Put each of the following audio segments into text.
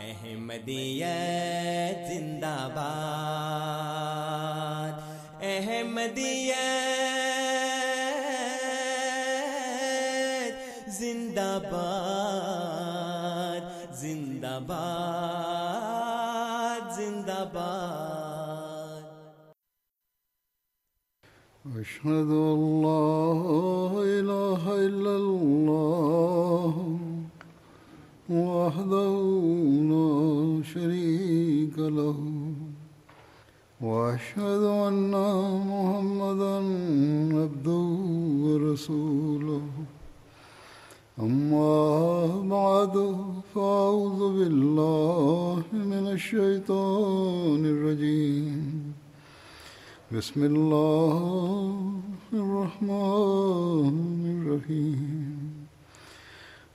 احمدیت زندہ باد۔ احمدیت زندہ باد۔ زندہ باد زندہ باد۔ أشهد أن لا إله إلا الله وحده لا شريك له، وأشهد أن محمدا عبده ورسوله. أما بعد، فأعوذ بالله من الشيطان الرجيم. بسم الله الرحمن الرحيم.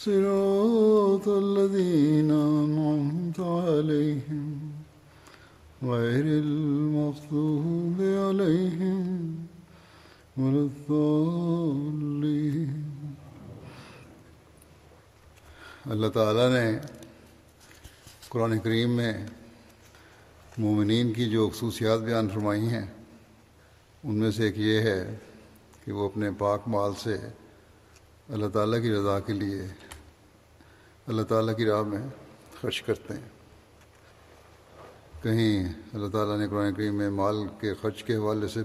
صراط الذين أنعمت عليهم غير المغضوب عليهم ولا الضالين. اللہ تعالیٰ نے قرآن کریم میں مومنین کی جو خصوصیات بیان فرمائی ہیں، ان میں سے ایک یہ ہے کہ وہ اپنے پاک مال سے اللہ تعالیٰ کی رضا کے لیے اللہ تعالیٰ کی راہ میں خرچ کرتے ہیں۔ کہیں اللہ تعالیٰ نے قرآن کریم میں مال کے خرچ کے حوالے سے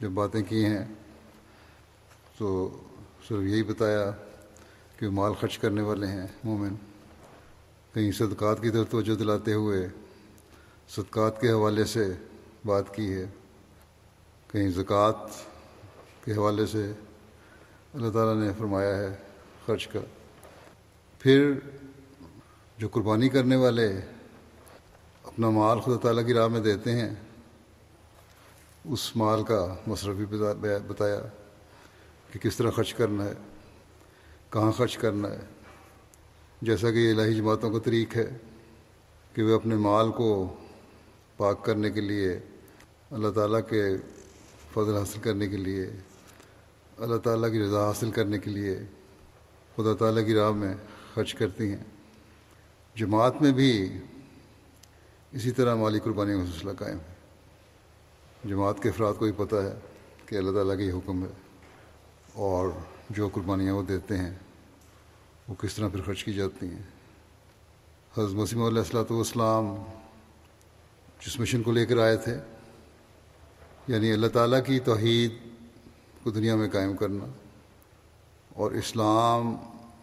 جب باتیں کی ہیں، تو صرف یہی بتایا کہ مال خرچ کرنے والے ہیں مومن۔ کہیں صدقات کی طرف توجہ دلاتے ہوئے صدقات کے حوالے سے بات کی ہے۔ کہیں زکوٰۃ کے حوالے سے اللہ تعالیٰ نے فرمایا ہے خرچ کا۔ پھر جو قربانی کرنے والے اپنا مال خدا تعالیٰ کی راہ میں دیتے ہیں، اس مال کا مصرف بھی بتایا کہ کس طرح خرچ کرنا ہے، کہاں خرچ کرنا ہے۔ جیسا کہ یہ الہی جماعتوں کا طریق ہے کہ وہ اپنے مال کو پاک کرنے کے لیے، اللہ تعالیٰ کے فضل حاصل کرنے کے لیے، اللہ تعالیٰ کی رضا حاصل کرنے کے لیے، خدا تعالیٰ کی راہ میں خرچ کرتی ہیں۔ جماعت میں بھی اسی طرح مالی قربانی کا سلسلہ قائم ہے۔ جماعت کے افراد کو بھی پتہ ہے کہ اللہ تعالیٰ کا یہ حکم ہے اور جو قربانیاں وہ دیتے ہیں، وہ کس طرح پھر خرچ کی جاتی ہیں۔ حضرت مسیم علیہ السلاۃ والسلام جس مشن کو لے کر آئے تھے یعنی اللہ تعالیٰ کی توحید کو دنیا میں قائم کرنا اور اسلام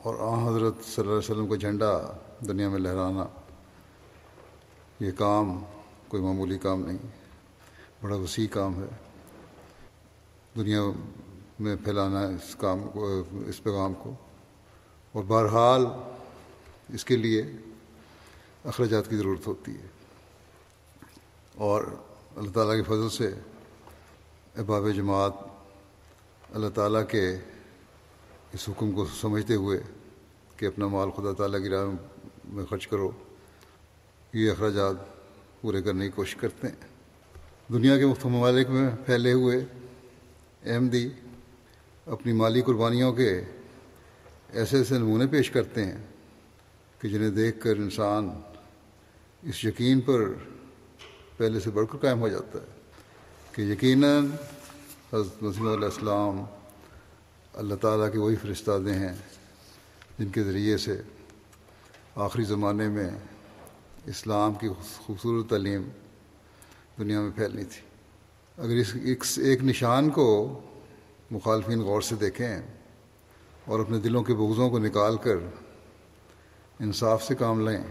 اور آ حضرت صلی اللہ علیہ وسلم کا جھنڈا دنیا میں لہرانا، یہ کام کوئی معمولی کام نہیں، بڑا وسیع کام ہے۔ دنیا میں پھیلانا اس کام کو، اس پیغام کو۔ اور بہرحال اس کے لیے اخراجات کی ضرورت ہوتی ہے۔ اور اللہ تعالیٰ کے فضل سے احباب جماعت اللہ تعالیٰ کے اس حکم کو سمجھتے ہوئے کہ اپنا مال خدا تعالیٰ کی راہ میں خرچ کرو، یہ اخراجات پورے کرنے کی کوشش کرتے ہیں۔ دنیا کے مختلف ممالک میں پھیلے ہوئے احمدی اپنی مالی قربانیوں کے ایسے ایسے نمونے پیش کرتے ہیں کہ جنہیں دیکھ کر انسان اس یقین پر پہلے سے بڑھ کر قائم ہو جاتا ہے کہ یقیناً حضرت مسیم علیہ السلام اللہ تعالیٰ کے وہی فرستادے ہیں جن کے ذریعے سے آخری زمانے میں اسلام کی خوبصورت تعلیم دنیا میں پھیلنی تھی۔ اگر اس ایک نشان کو مخالفین غور سے دیکھیں اور اپنے دلوں کے بغضوں کو نکال کر انصاف سے کام لیں،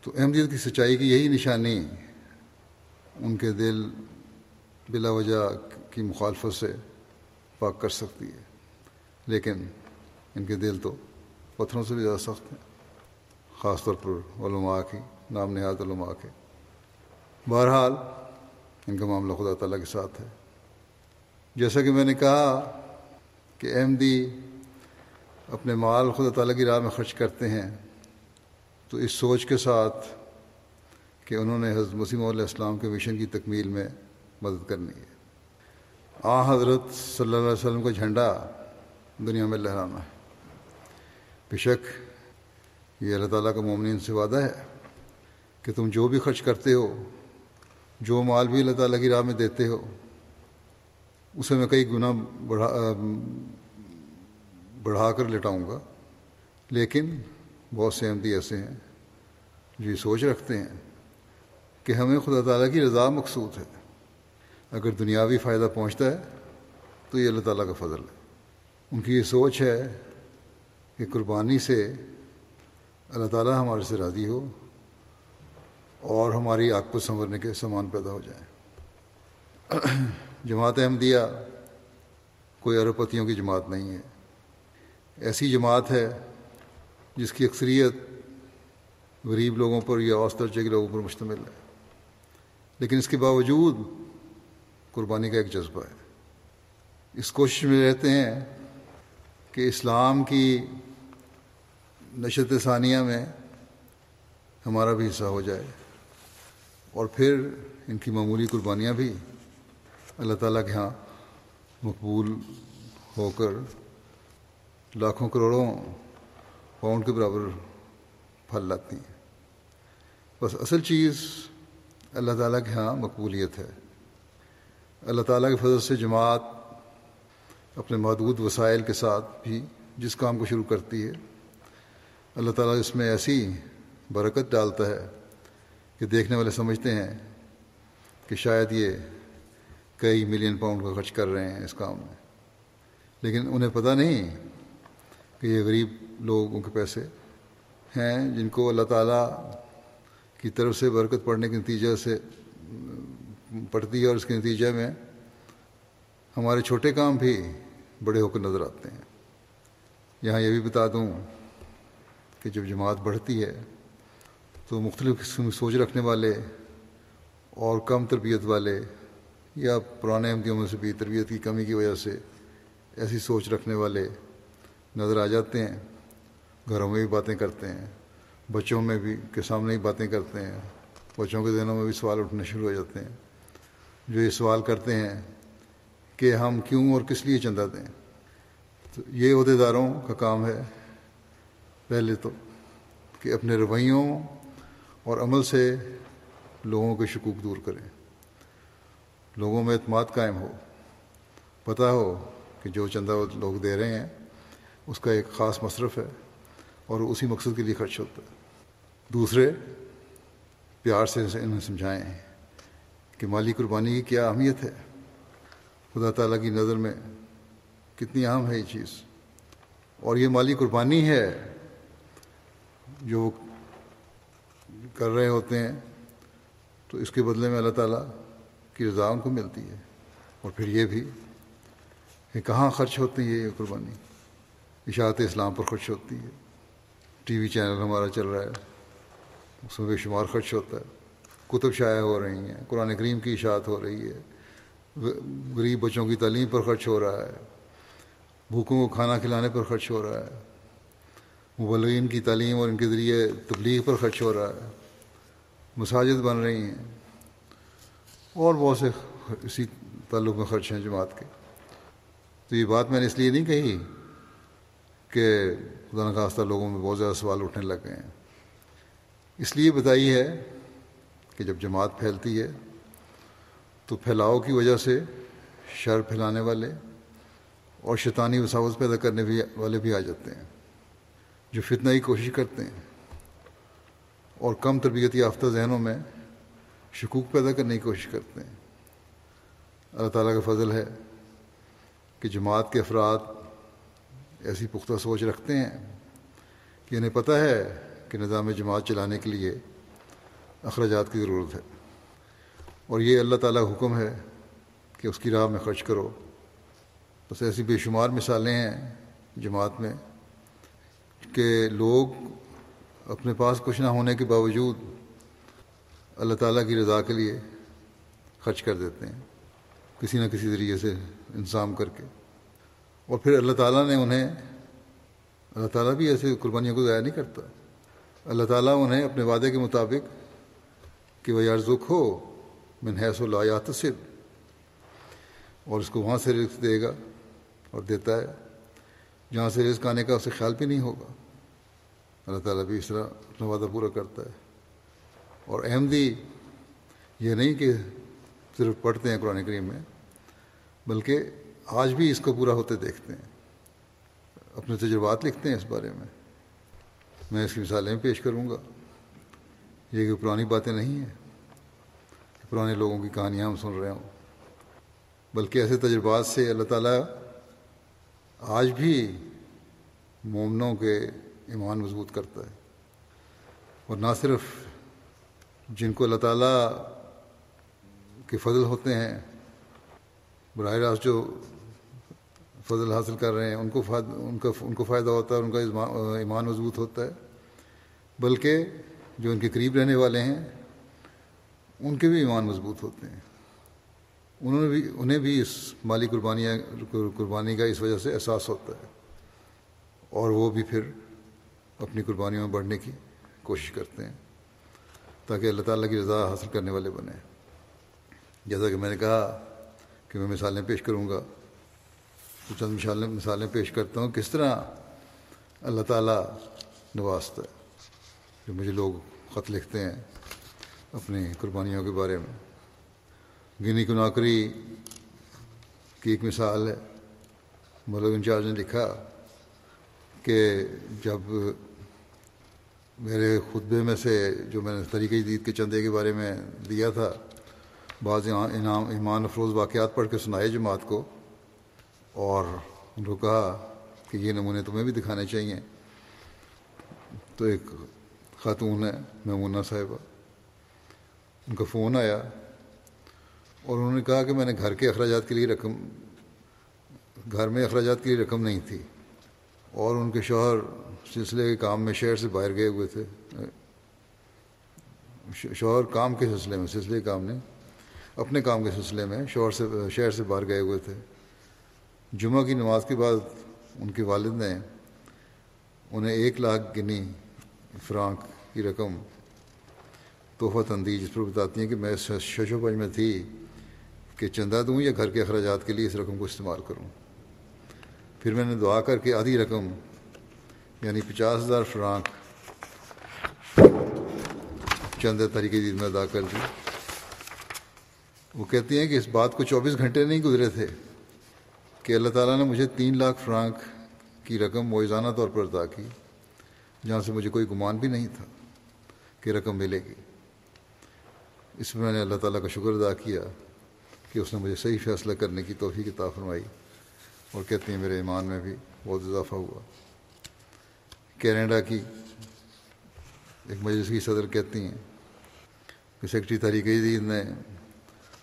تو احمدیت کی سچائی کی یہی نشانی ان کے دل بلا وجہ کی مخالفت سے پاک کر سکتی ہے۔ لیکن ان کے دل تو پتھروں سے بھی زیادہ سخت ہیں، خاص طور پر علماء کی، نام نہاد علماء کے۔ بہرحال، ان کا معاملہ خدا تعالیٰ کے ساتھ ہے۔ جیسا کہ میں نے کہا کہ احمدی اپنے مال خدا تعالیٰ کی راہ میں خرچ کرتے ہیں، تو اس سوچ کے ساتھ کہ انہوں نے حضرت مسیم علیہ السلام کے مشن کی تکمیل میں مدد کرنی ہے۔ آ حضرت صلی اللہ علیہ وسلم کا جھنڈا دنیا میں لہرانا ہے۔ بے شک یہ اللہ تعالیٰ کا مومنین سے وعدہ ہے کہ تم جو بھی خرچ کرتے ہو، جو مال بھی اللہ تعالیٰ کی راہ میں دیتے ہو اسے میں کئی گنا بڑھا بڑھا کر لٹاؤں گا۔ لیکن بہت سے احمدی ایسے ہیں جو یہ سوچ رکھتے ہیں کہ ہمیں خدا تعالیٰ کی رضا مقصود ہے۔ اگر دنیاوی فائدہ پہنچتا ہے، تو یہ اللہ تعالیٰ کا فضل ہے۔ ان کی یہ سوچ ہے کہ قربانی سے اللہ تعالیٰ ہمارے سے راضی ہو اور ہماری آگ کو سنورنے کے سامان پیدا ہو جائیں۔ جماعت احمدیہ کوئی اربپتیوں کی جماعت نہیں ہے۔ ایسی جماعت ہے جس کی اکثریت غریب لوگوں پر یا اوسط درجے کے لوگوں پر مشتمل ہے۔ لیکن اس کے باوجود قربانی کا ایک جذبہ ہے۔ اس کوشش میں رہتے ہیں کہ اسلام کی نشت ثانیہ میں ہمارا بھی حصہ ہو جائے اور پھر ان کی معمولی قربانیاں بھی اللہ تعالیٰ کے ہاں مقبول ہو کر لاکھوں کروڑوں پاؤنڈ کے برابر پھل لاتی ہیں۔ بس اصل چیز اللہ تعالیٰ کے ہاں مقبولیت ہے۔ اللہ تعالیٰ کے فضل سے جماعت اپنے محدود وسائل کے ساتھ بھی جس کام کو شروع کرتی ہے، اللہ تعالیٰ اس میں ایسی برکت ڈالتا ہے کہ دیکھنے والے سمجھتے ہیں کہ شاید یہ کئی ملین پاؤنڈ کا خرچ کر رہے ہیں اس کام میں۔ لیکن انہیں پتہ نہیں کہ یہ غریب لوگوں کے پیسے ہیں جن کو اللہ تعالیٰ کی طرف سے برکت پڑنے کے نتیجہ سے پڑتی ہے اور اس کے نتیجے میں ہمارے چھوٹے کام بھی بڑے ہو کر نظر آتے ہیں۔ یہاں یہ بھی بتا دوں کہ جب جماعت بڑھتی ہے تو مختلف قسم کی سوچ رکھنے والے اور کم تربیت والے یا پرانے احمدیوں میں سے بھی تربیت کی کمی کی وجہ سے ایسی سوچ رکھنے والے نظر آ جاتے ہیں، گھروں میں بھی باتیں کرتے ہیں، بچوں میں بھی کے سامنے ہی باتیں کرتے ہیں، بچوں کے دنوں میں بھی سوال اٹھنے شروع ہو جاتے ہیں۔ جو یہ سوال کرتے ہیں کہ ہم کیوں اور کس لیے چندہ دیں تو یہ عہدے داروں کا کام ہے پہلے تو کہ اپنے رویوں اور عمل سے لوگوں کے شکوک دور کریں۔ لوگوں میں اعتماد قائم ہو۔ پتہ ہو کہ جو چندہ لوگ دے رہے ہیں، اس کا ایک خاص مصرف ہے اور اسی مقصد کے لیے خرچ ہوتا ہے۔ دوسرے، پیار سے انہیں سمجھائیں۔ کہ مالی قربانی کی کیا اہمیت ہے؟ خدا تعالیٰ کی نظر میں کتنی اہم ہے یہ چیز۔ اور یہ مالی قربانی ہے جو کر رہے ہوتے ہیں، تو اس کے بدلے میں اللہ تعالیٰ کی رضا ان کو ملتی ہے۔ اور پھر یہ بھی کہ کہاں خرچ ہوتی ہے یہ قربانی؟ اشاعت اسلام پر خرچ ہوتی ہے۔ ٹی وی چینل ہمارا چل رہا ہے، اس میں بے شمار خرچ ہوتا ہے۔ کتب شائع ہو رہی ہیں، قرآن کریم کی اشاعت ہو رہی ہے غریب بچوں کی تعلیم پر خرچ ہو رہا ہے، بھوکوں کو کھانا کھلانے پر خرچ ہو رہا ہے، مبلغین کی تعلیم اور ان کے ذریعے تبلیغ پر خرچ ہو رہا ہے، مساجد بن رہی ہیں، اور بہت سے اسی تعلق میں خرچ ہیں جماعت کے۔ تو یہ بات میں نے اس لیے نہیں کہی کہ خدا نخواستہ لوگوں میں بہت زیادہ سوال اٹھنے لگ گئے ہیں۔ اس لیے بتائی ہے کہ جب جماعت پھیلتی ہے تو پھیلاؤ کی وجہ سے شر پھیلانے والے اور شیطانی وساوت پیدا کرنے بھی والے بھی آ جاتے ہیں، جو فتنہ کی کوشش کرتے ہیں اور کم تربیتی یافتہ ذہنوں میں شکوک پیدا کرنے کی کوشش کرتے ہیں۔ اللہ تعالیٰ کا فضل ہے کہ جماعت کے افراد ایسی پختہ سوچ رکھتے ہیں کہ انہیں پتہ ہے کہ نظام جماعت چلانے کے لیے اخراجات کی ضرورت ہے۔ اور یہ اللہ تعالیٰ حکم ہے کہ اس کی راہ میں خرچ کرو۔ بس ایسی بے شمار مثالیں ہیں جماعت میں کہ لوگ اپنے پاس کچھ نہ ہونے کے باوجود اللہ تعالیٰ کی رضا کے لیے خرچ کر دیتے ہیں۔ کسی نہ کسی ذریعے سے انتظام کر کے۔ اور پھر اللہ تعالیٰ نے انہیں اللہ تعالیٰ بھی ایسے قربانیوں کو ضائع نہیں کرتا۔ اللہ تعالیٰ انہیں اپنے وعدے کے مطابق کہ وہ یارزک ہو، من حیث الایات صد اور اس کو وہاں سے رزق دے گا اور دیتا ہے۔ جہاں سے رزق آنے کا اسے خیال بھی نہیں ہوگا۔ اللہ تعالیٰ بھی اس طرح اپنا وعدہ پورا کرتا ہے۔ اور احمدی یہ نہیں کہ صرف پڑھتے ہیں قرآن کریم میں، بلکہ آج بھی اس کو پورا ہوتے دیکھتے ہیں۔ اپنے تجربات لکھتے ہیں اس بارے میں۔ میں اس کی مثالیں پیش کروں گا۔ یہ کہ پرانی باتیں نہیں ہیں پرانے لوگوں کی کہانیاں ہم سن رہے ہوں۔ بلکہ ایسے تجربات سے اللہ تعالیٰ آج بھی مومنوں کے ایمان مضبوط کرتا ہے۔ اور نہ صرف جن کو اللہ تعالیٰ کے فضل ہوتے ہیں، براہ راست جو فضل حاصل کر رہے ہیں، ان کو ان کا، ان کو فائدہ ہوتا ہے، ان کا ایمان مضبوط ہوتا ہے۔ بلکہ جو ان کے قریب رہنے والے ہیں، ان کے بھی ایمان مضبوط ہوتے ہیں۔ انہوں نے بھی، انہیں بھی اس مالی قربانیاں، قربانی کا اس وجہ سے احساس ہوتا ہے۔ اور وہ بھی پھر اپنی قربانیوں میں بڑھنے کی کوشش کرتے ہیں، تاکہ اللہ تعالیٰ کی رضا حاصل کرنے والے بنیں۔ جیسا کہ میں نے کہا کہ میں مثالیں پیش کروں گا۔ تو چند مثالیں مثالیں پیش کرتا ہوں، کس طرح اللہ تعالیٰ نوازتا ہے۔ جو مجھے لوگ خط لکھتے ہیں اپنی قربانیوں کے بارے میں۔ گنی کو نوکری کی ایک مثال ہے۔ ملک انچارج نے لکھا کہ جب میرے خطبے میں سے جو میں نے طریقۂ جدید کے چندے کے بارے میں دیا تھا، بعض انعام، ایمان افروز واقعات پڑھ کے سنائے جماعت کو اور ان کو کہا کہ یہ نمونے تمہیں بھی دکھانے چاہیے۔ تو ایک خاتون ہے میمونہ صاحبہ۔ ان کا فون آیا اور انہوں نے کہا کہ میں نے گھر کے اخراجات کے لیے رقم، گھر میں اخراجات کے لیے رقم نہیں تھی۔ اور ان کے شوہر سلسلے کے کام میں شہر سے باہر گئے ہوئے تھے۔ شوہر کام کے سلسلے میں، سلسلے کے کام نے اپنے کام کے سلسلے میں شوہر سے، شہر سے باہر گئے ہوئے تھے۔ جمعہ کی نماز کے بعد ان کے والد نے انہیں ایک لاکھ گنی فرانک کی رقم تحفہ تندی جس پر بتاتی ہیں کہ میں ششو پنج میں تھی کہ چندہ دوں یا گھر کے اخراجات کے لیے اس رقم کو استعمال کروں۔ پھر میں نے دعا کر کے آدھی رقم یعنی پچاس ہزار فرانک چند طریقے دید میں ادا کر دی۔ وہ کہتی ہیں کہ اس بات کو چوبیس گھنٹے نہیں گزرے تھے کہ اللہ تعالیٰ نے مجھے تین لاکھ فرانک کی رقم موزانہ طور پر ادا کی، جہاں سے مجھے کوئی گمان بھی نہیں تھا۔ کہ رقم ملے گی۔ اس میں میں نے اللہ تعالیٰ کا شکر ادا کیا کہ اس نے مجھے صحیح فیصلہ کرنے کی توفیق عطا فرمائی اور کہتے ہیں میرے ایمان میں بھی بہت اضافہ ہوا۔ کینیڈا کی ایک مجلس کی صدر کہتی ہیں کہ سیکٹری تحریک جدید نے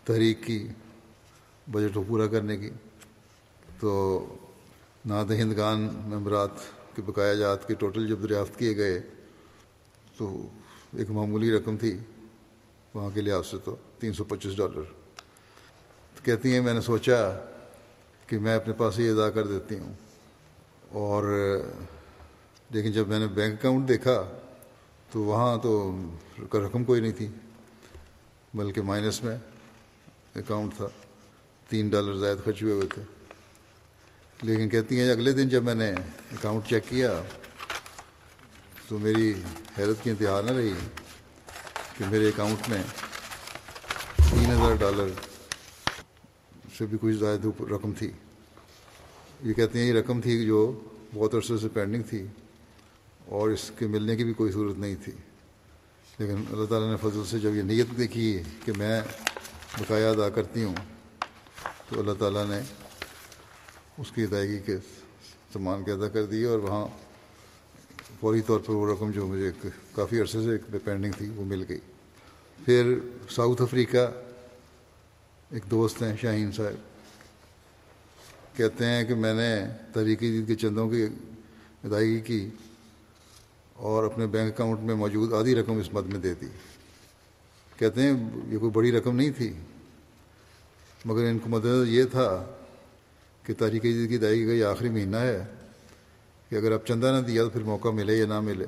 تحریک کی بجٹ کو پورا کرنے کی۔ تو ناد ہندگان ممبرات کے بقایا جات کے ٹوٹل جب دریافت کیے گئے تو ایک معمولی رقم تھی، وہاں کے لحاظ سے تو تین سو پچیس ڈالر۔ تو کہتی ہیں، میں نے سوچا کہ میں اپنے پاس ہی ادا کر دیتی ہوں۔ اور لیکن جب میں نے بینک اکاؤنٹ دیکھا تو وہاں تو رقم کوئی نہیں تھی، بلکہ مائنس میں اکاؤنٹ تھا۔ تین ڈالر زائد خرچ ہوئے ہوئے تھے۔ لیکن کہتی ہیں، اگلے دن جب میں نے اکاؤنٹ چیک کیا تو میری حیرت کی انتہا نہ رہی کہ میرے اکاؤنٹ میں تین ہزار ڈالر سے بھی کوئی زائد رقم تھی۔ یہ کہتے ہیں یہ رقم تھی جو بہت عرصے سے پینڈنگ تھی اور اس کے ملنے کی بھی کوئی صورت نہیں تھی۔ لیکن اللہ تعالیٰ نے فضل سے جب یہ نیت دیکھی کہ میں بقایا ادا کرتی ہوں تو اللہ تعالیٰ نے اس کی ادائیگی کے سامان کے ادا کر دی اور وہاں فوری طور پر وہ رقم جو مجھے کافی عرصے سے پینڈنگ تھی، وہ مل گئی۔ پھر ساؤتھ افریقہ ایک دوست ہیں، شاہین صاحب۔ کہتے ہیں کہ میں نے تحریکی دید کے چندوں کی ادائیگی کی اور اپنے بینک اکاؤنٹ میں موجود آدھی رقم اس مد میں دے دی۔ کہتے ہیں یہ کوئی بڑی رقم نہیں تھی، مگر ان کو مدد یہ تھا کہ تاریخ جدید کی ادائیگی کا یہ آخری مہینہ ہے۔ کہ اگر اب چندہ نہ دیا تو پھر موقع ملے یا نہ ملے۔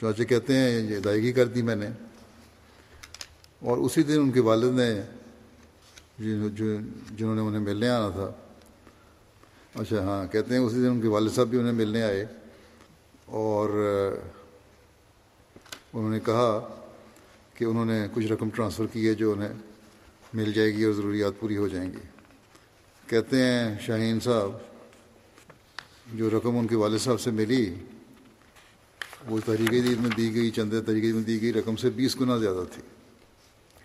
چنانچہ کہتے ہیں یہ ادائیگی کر دی میں نے۔ اور اسی دن ان کے والد نے جنہوں نے انہیں ملنے آنا تھا۔ اچھا ہاں کہتے ہیں اسی دن ان کے والد صاحب بھی انہیں ملنے آئے۔ اور انہوں نے کہا کہ انہوں نے کچھ رقم ٹرانسفر کی ہے جو انہیں مل جائے گی اور ضروریات پوری ہو جائیں گی۔ کہتے ہیں شاہین صاحب جو رقم ان کے والد صاحب سے ملی، وہ طریقے دید میں دی گئی چندے طریقے میں دی گئی، رقم سے بیس گنا زیادہ تھی۔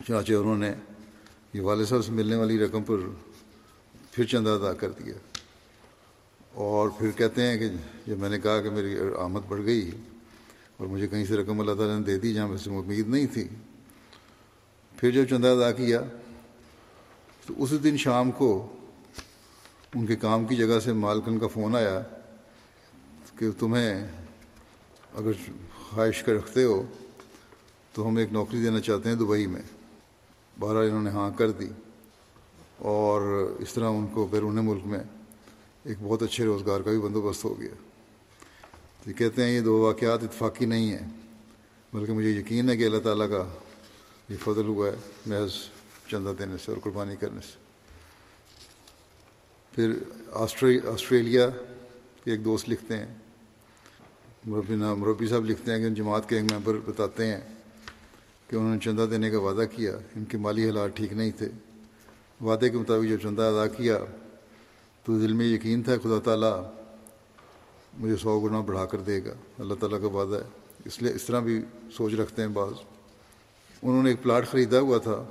چنانچہ انہوں نے یہ والد صاحب سے ملنے والی رقم پر پھر چندہ ادا کر دیا۔ اور پھر کہتے ہیں کہ جب میں نے کہا کہ میری آمد بڑھ گئی اور مجھے کہیں سے رقم اللہ تعالیٰ نے دے دی جہاں سے امید نہیں تھی، پھر جب چندہ ادا کیا تو اسی دن شام کو ان کے کام کی جگہ سے مالکن کا فون آیا کہ تمہیں اگر خواہش کر رکھتے ہو تو ہم ایک نوکری دینا چاہتے ہیں دبئی میں۔ بارہ انہوں نے ہاں کر دی اور اس طرح ان کو بیرون ملک میں ایک بہت اچھے روزگار کا بھی بندوبست ہو گیا۔ تو کہتے ہیں یہ دو واقعات اتفاقی نہیں ہیں، بلکہ مجھے یقین ہے کہ اللہ تعالیٰ کا یہ فضل ہوا ہے محض چندہ دینے سے اور قربانی کرنے سے۔ پھر آسٹریلیا کے ایک دوست لکھتے ہیں۔ مربی نام مربی صاحب لکھتے ہیں کہ ان جماعت کے ایک ممبر بتاتے ہیں کہ انہوں نے چندہ دینے کا وعدہ کیا۔ ان کے مالی حالات ٹھیک نہیں تھے۔ وعدے کے مطابق جب چندہ ادا کیا تو دل میں یقین تھا، خدا تعالیٰ مجھے سو گنا بڑھا کر دے گا۔ اللہ تعالیٰ کا وعدہ ہے۔ اس لیے اس طرح بھی سوچ رکھتے ہیں بعض۔ انہوں نے ایک پلاٹ خریدا ہوا تھا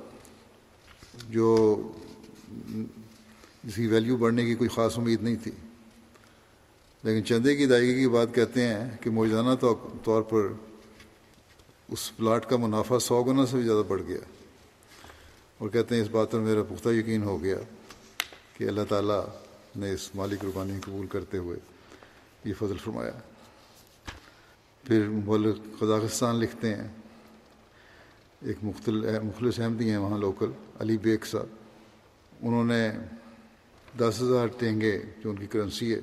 جو جس کی ویلیو بڑھنے کی کوئی خاص امید نہیں تھی۔ لیکن چندے کی ادائیگی کی بات کہتے ہیں کہ موجودہ طور پر اس پلاٹ کا منافع سو گنا سے بھی زیادہ بڑھ گیا۔ اور کہتے ہیں اس بات پر میرا پختہ یقین ہو گیا کہ اللہ تعالیٰ نے اس مالی قربانی قبول کرتے ہوئے یہ فضل فرمایا۔ پھر ملک قزاقستان لکھتے ہیں۔ ایک مختلف مخلص احمدی ہیں وہاں لوکل، علی بیگ صاحب۔ انہوں نے دس ہزار ٹینگے جو ان کی کرنسی ہے،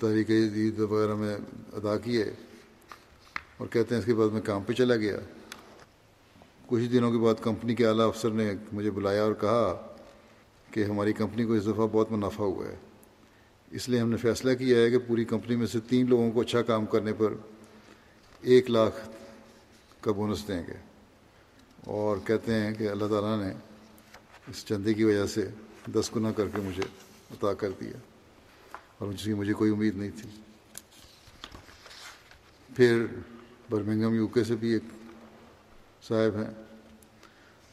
تحریک عید وغیرہ میں ادا کیے اور کہتے ہیں اس کے بعد میں کام پہ چلا گیا۔ کچھ دنوں کے بعد کمپنی کے اعلیٰ افسر نے مجھے بلایا اور کہا کہ ہماری کمپنی کو اس دفعہ بہت منافع ہوا ہے۔ اس لیے ہم نے فیصلہ کیا ہے کہ پوری کمپنی میں سے تین لوگوں کو اچھا کام کرنے پر ایک لاکھ کا بونس دیں گے۔ اور کہتے ہیں کہ اللہ تعالیٰ نے اس چندے کی وجہ سے دس گنا کر کے مجھے عطا کر دیا اور جس کی مجھے کوئی امید نہیں تھی۔ پھر برمنگم یو کے سے بھی ایک صاحب ہیں،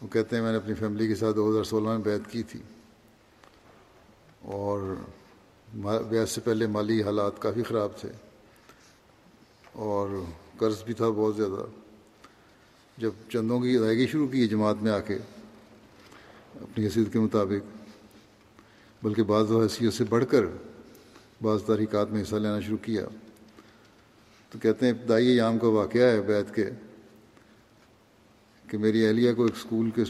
وہ کہتے ہیں میں نے اپنی فیملی کے ساتھ دو ہزار سولہ میں بیعت کی تھی اور بیعت سے پہلے مالی حالات کافی خراب تھے اور قرض بھی تھا بہت زیادہ۔ جب چندوں کی ادائیگی شروع کی جماعت میں آ کے اپنی حیثیت کے مطابق بلکہ بعض و حیثیت سے بڑھ کر بعض تحریکات میں حصہ لینا شروع کیا۔ تو کہتے ہیں ابتدائی عام کا واقعہ ہے بیت کے کہ میری اہلیہ کو ایک اسکول کے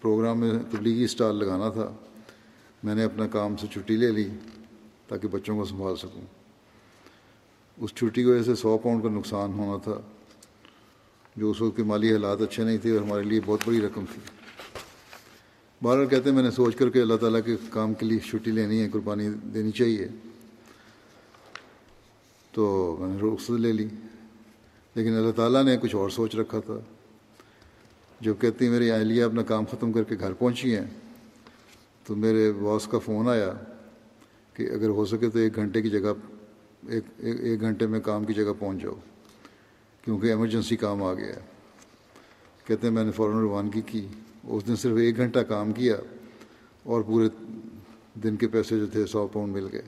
پروگرام میں تبلیغی اسٹال لگانا تھا۔ میں نے اپنا کام سے چھٹی لے لی تاکہ بچوں کو سنبھال سکوں۔ اس چھٹی کی وجہ سے سو پاؤنڈ کا نقصان ہونا تھا۔ جو اس وقت کے مالی حالات اچھے نہیں تھے اور ہمارے لیے بہت بڑی رقم تھی۔ بار کہتے ہیں، میں نے سوچ کر کے اللہ تعالیٰ کے کام کے لیے چھٹی لینی ہے، قربانی دینی چاہیے۔ تو میں نے رخصت لے لی۔ لیکن اللہ تعالیٰ نے کچھ اور سوچ رکھا تھا۔ جب کہتی میری اہلیہ اپنا کام ختم کر کے گھر پہنچی ہیں۔ تو میرے باس کا فون آیا کہ اگر ہو سکے تو ایک گھنٹے کی جگہ، ایک ایک گھنٹے میں کام کی جگہ پہنچ جاؤ، کیونکہ ایمرجنسی کام آ گیا ہے۔ کہتے ہیں، میں نے فوراً روانگی کی۔ اس دن صرف ایک گھنٹہ کام کیا اور پورے دن کے پیسے جو تھے سو پاؤنڈ مل گئے۔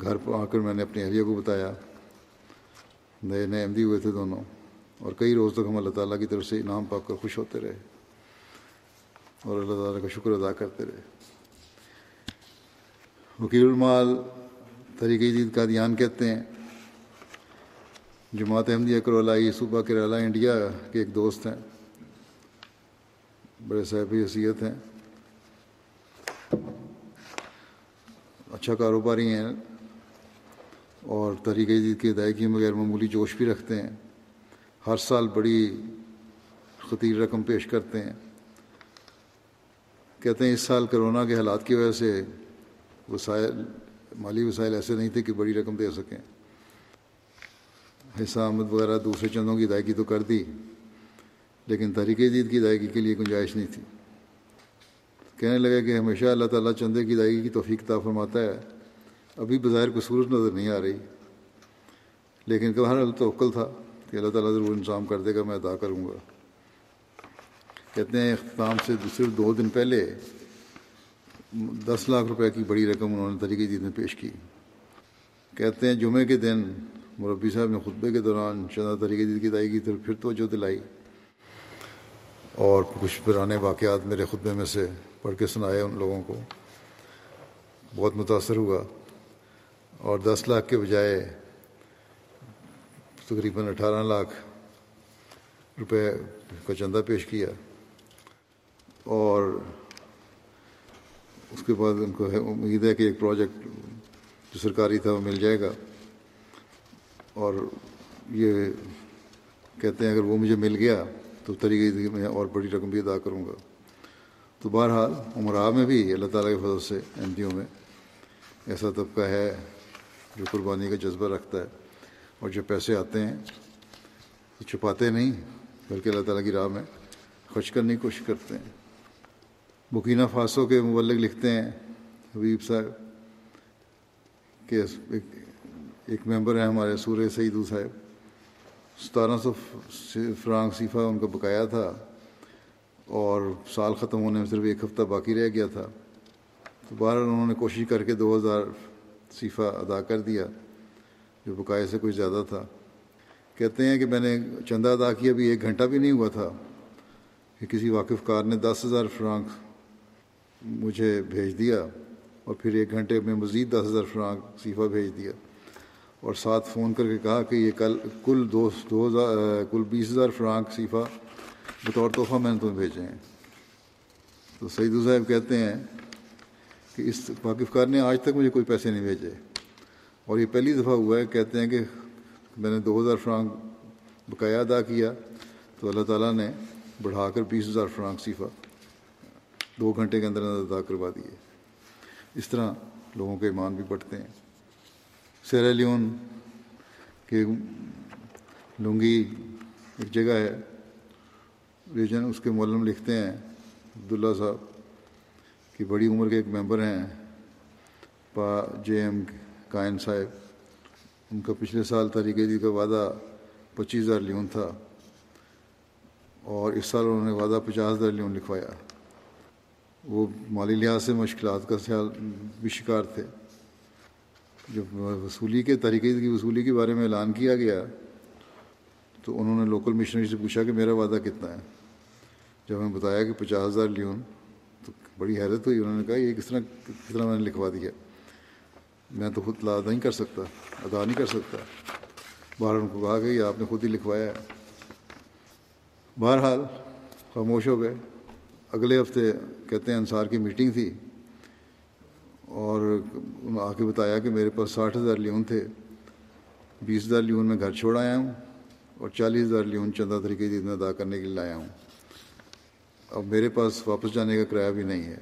گھر پہ آ کر میں نے اپنی اہلیہ کو بتایا۔ نئے نئے احمدی ہوئے تھے دونوں۔ اور کئی روز تک ہم اللہ تعالیٰ کی طرف سے انعام پا کر خوش ہوتے رہے۔ اور اللہ تعالیٰ کا شکر ادا کرتے رہے۔ وکیل المال طریقۂ جدید کا دھیان کہتے ہیں، جماعت احمدیہ کرولائی صوبہ کیرلا انڈیا کے ایک دوست ہیں۔ بڑے صاحب حیثیت ہیں۔ اچھا کاروباری ہیں اور تحریک جدید کی ادائیگی میں غیر معمولی جوش بھی رکھتے ہیں۔ ہر سال بڑی خطیر رقم پیش کرتے ہیں۔ کہتے ہیں اس سال کرونا کے حالات کی وجہ سے وسائل، مالی وسائل ایسے نہیں تھے کہ بڑی رقم دے سکیں۔ حصہ آمد وغیرہ دوسرے چندوں کی ادائیگی تو کر دی۔ لیکن تحریک جدید کی ادائیگی کے لیے گنجائش نہیں تھی۔ کہنے لگا کہ ہمیشہ اللہ تعالیٰ چندے کی ادائیگی کی توفیق عطا فرماتا ہے۔ ابھی بظاہر کو صورت نظر نہیں آ رہی۔ لیکن کہ ہر توقل تھا کہ اللہ تعالیٰ ضرور انتظام کر دے گا، میں ادا کروں گا۔ کہتے ہیں اختتام سے صرف دو دن پہلے دس لاکھ روپے کی بڑی رقم انہوں نے طریقے جیت میں پیش کی۔ کہتے ہیں جمعے کے دن مربی صاحب نے خطبے کے دوران چندہ طریقے جیت کی ادائیگی پھر توجہ دلائی۔ اور کچھ پرانے واقعات میرے خطبے میں سے پڑھ کے سنائے ان لوگوں کو۔ بہت متاثر ہوا۔ اور دس لاکھ کے بجائے تقریباً اٹھارہ لاکھ روپے کا چندہ پیش کیا۔ اور اس کے بعد ان کو امید ہے کہ ایک پروجیکٹ جو سرکاری تھا وہ مل جائے گا۔ اور یہ کہتے ہیں اگر وہ مجھے مل گیا تو طریقے میں اور بڑی رقم بھی ادا کروں گا۔ تو بہرحال عمرہ میں بھی اللہ تعالیٰ کے فضل سے این پی او میں ایسا طبقہ ہے جو قربانی کا جذبہ رکھتا ہے اور جو پیسے آتے ہیں تو چھپاتے نہیں، بلکہ اللہ تعالیٰ کی راہ میں خرچ کرنے کی کوشش کرتے ہیں۔ بکینہ فاسو کے مبلک لکھتے ہیں، حبیب صاحب، کہ ایک ممبر ہیں ہمارے سورہ سعیدو صاحب۔ ستارہ سو فرانگ صیفہ ان کا بقایا تھا اور سال ختم ہونے میں صرف ایک ہفتہ باقی رہ گیا تھا۔ تو بہر انہوں نے کوشش کر کے دو ہزار صیفہ ادا کر دیا، جو بقائے سے کچھ زیادہ تھا۔ کہتے ہیں کہ میں نے چندہ ادا کیا، ابھی ایک گھنٹہ بھی نہیں ہوا تھا کہ کسی واقف کار نے دس ہزار فرانک مجھے بھیج دیا اور پھر ایک گھنٹے میں مزید دس ہزار فرانک صیفہ بھیج دیا۔ اور ساتھ فون کر کے کہا کہ یہ کل کل دو دو ہزار کل بیس ہزار فرانک صیفہ بطور تحفہ میں نے تمہیں بھیجے ہیں۔ تو سعید صاحب کہتے ہیں کہ اس واقف کار نے آج تک مجھے کوئی پیسے نہیں بھیجے۔ اور یہ پہلی دفعہ ہوا ہے، کہتے ہیں کہ میں نے دو ہزار فرانک بقایا ادا کیا تو اللہ تعالیٰ نے بڑھا کر بیس ہزار فرانک صیفہ دو گھنٹے کے اندر اندر ادا کروا دیے۔ اس طرح لوگوں کے ایمان بھی بڑھتے ہیں۔ سیرالیون کے لنگی ایک جگہ ہے۔ ریجن اس کے مولم لکھتے ہیں، عبداللہ صاحب، کہ بڑی عمر کے ایک ممبر ہیں، پا جے ایم کائن صاحب۔ ان کا پچھلے سال طریقے دی کا وعدہ پچیس ہزار لیون تھا۔ اور اس سال انہوں نے وعدہ پچاس ہزار لیون لکھوایا۔ وہ مالی لحاظ سے مشکلات کا خیال، بھی شکار تھے۔ جب وصولی کے طریقے کی وصولی کے بارے میں اعلان کیا گیا، تو انہوں نے لوکل مشنری سے پوچھا کہ میرا وعدہ کتنا ہے؟ جب ہمیں بتایا کہ پچاس ہزار لیون، تو بڑی حیرت ہوئی۔ انہوں نے کہا، یہ کس طرح کس طرح میں نے لکھوا دیا؟ میں تو خود ادا نہیں کر سکتا، ادا نہیں کر سکتا۔ باہر ان کو کہا کہ یہ آپ نے خود ہی لکھوایا ہے۔ بہرحال، خاموش ہو گئے۔ اگلے ہفتے کہتے ہیں انصار کی میٹنگ تھی۔ اور آ کے بتایا کہ میرے پاس ساٹھ ہزار لیون تھے۔ بیس ہزار لیون میں گھر چھوڑ آیا ہوں اور چالیس ہزار لیون چندہ طریقے میں ادا کرنے کے لیے لایا ہوں۔ اب میرے پاس واپس جانے کا کرایہ بھی نہیں ہے۔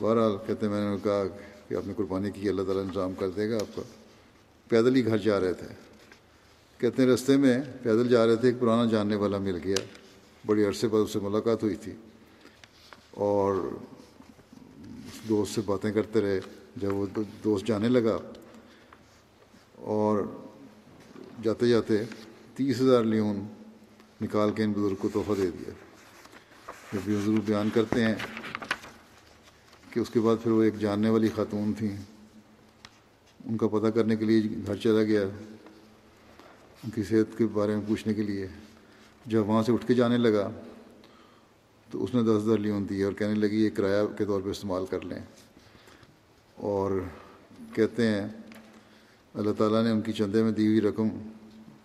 بہرحال کہتے ہیں، میں نے کہا کہ آپ نے قربانی کی، اللہ تعالیٰ انتظام کر دے گا آپ کا۔ پیدل ہی گھر جا رہے تھے۔ کہتے ہیں، رستے میں پیدل جا رہے تھے، ایک پرانا جاننے والا مل گیا۔ بڑی عرصے بعد اس سے ملاقات ہوئی تھی۔ اور دوست سے باتیں کرتے رہے، جب وہ دوست جانے لگا اور جاتے جاتے تیس ہزار لیون نکال کے ان بزرگ کو تحفہ دے دیا۔ جب یہ بزرگ بیان کرتے ہیں کہ اس کے بعد پھر وہ ایک جاننے والی خاتون تھیں۔ ان کا پتہ کرنے کے لیے گھر چلا گیا، ان کی صحت کے بارے میں پوچھنے کے لیے۔ جب وہاں سے اٹھ کے جانے لگا تو اس نے دس ہزار لیون دی اور کہنے لگی یہ کرایہ کے طور پہ استعمال کر لیں۔ اور کہتے ہیں، اللہ تعالیٰ نے ان کی چندے میں دی ہوئی رقم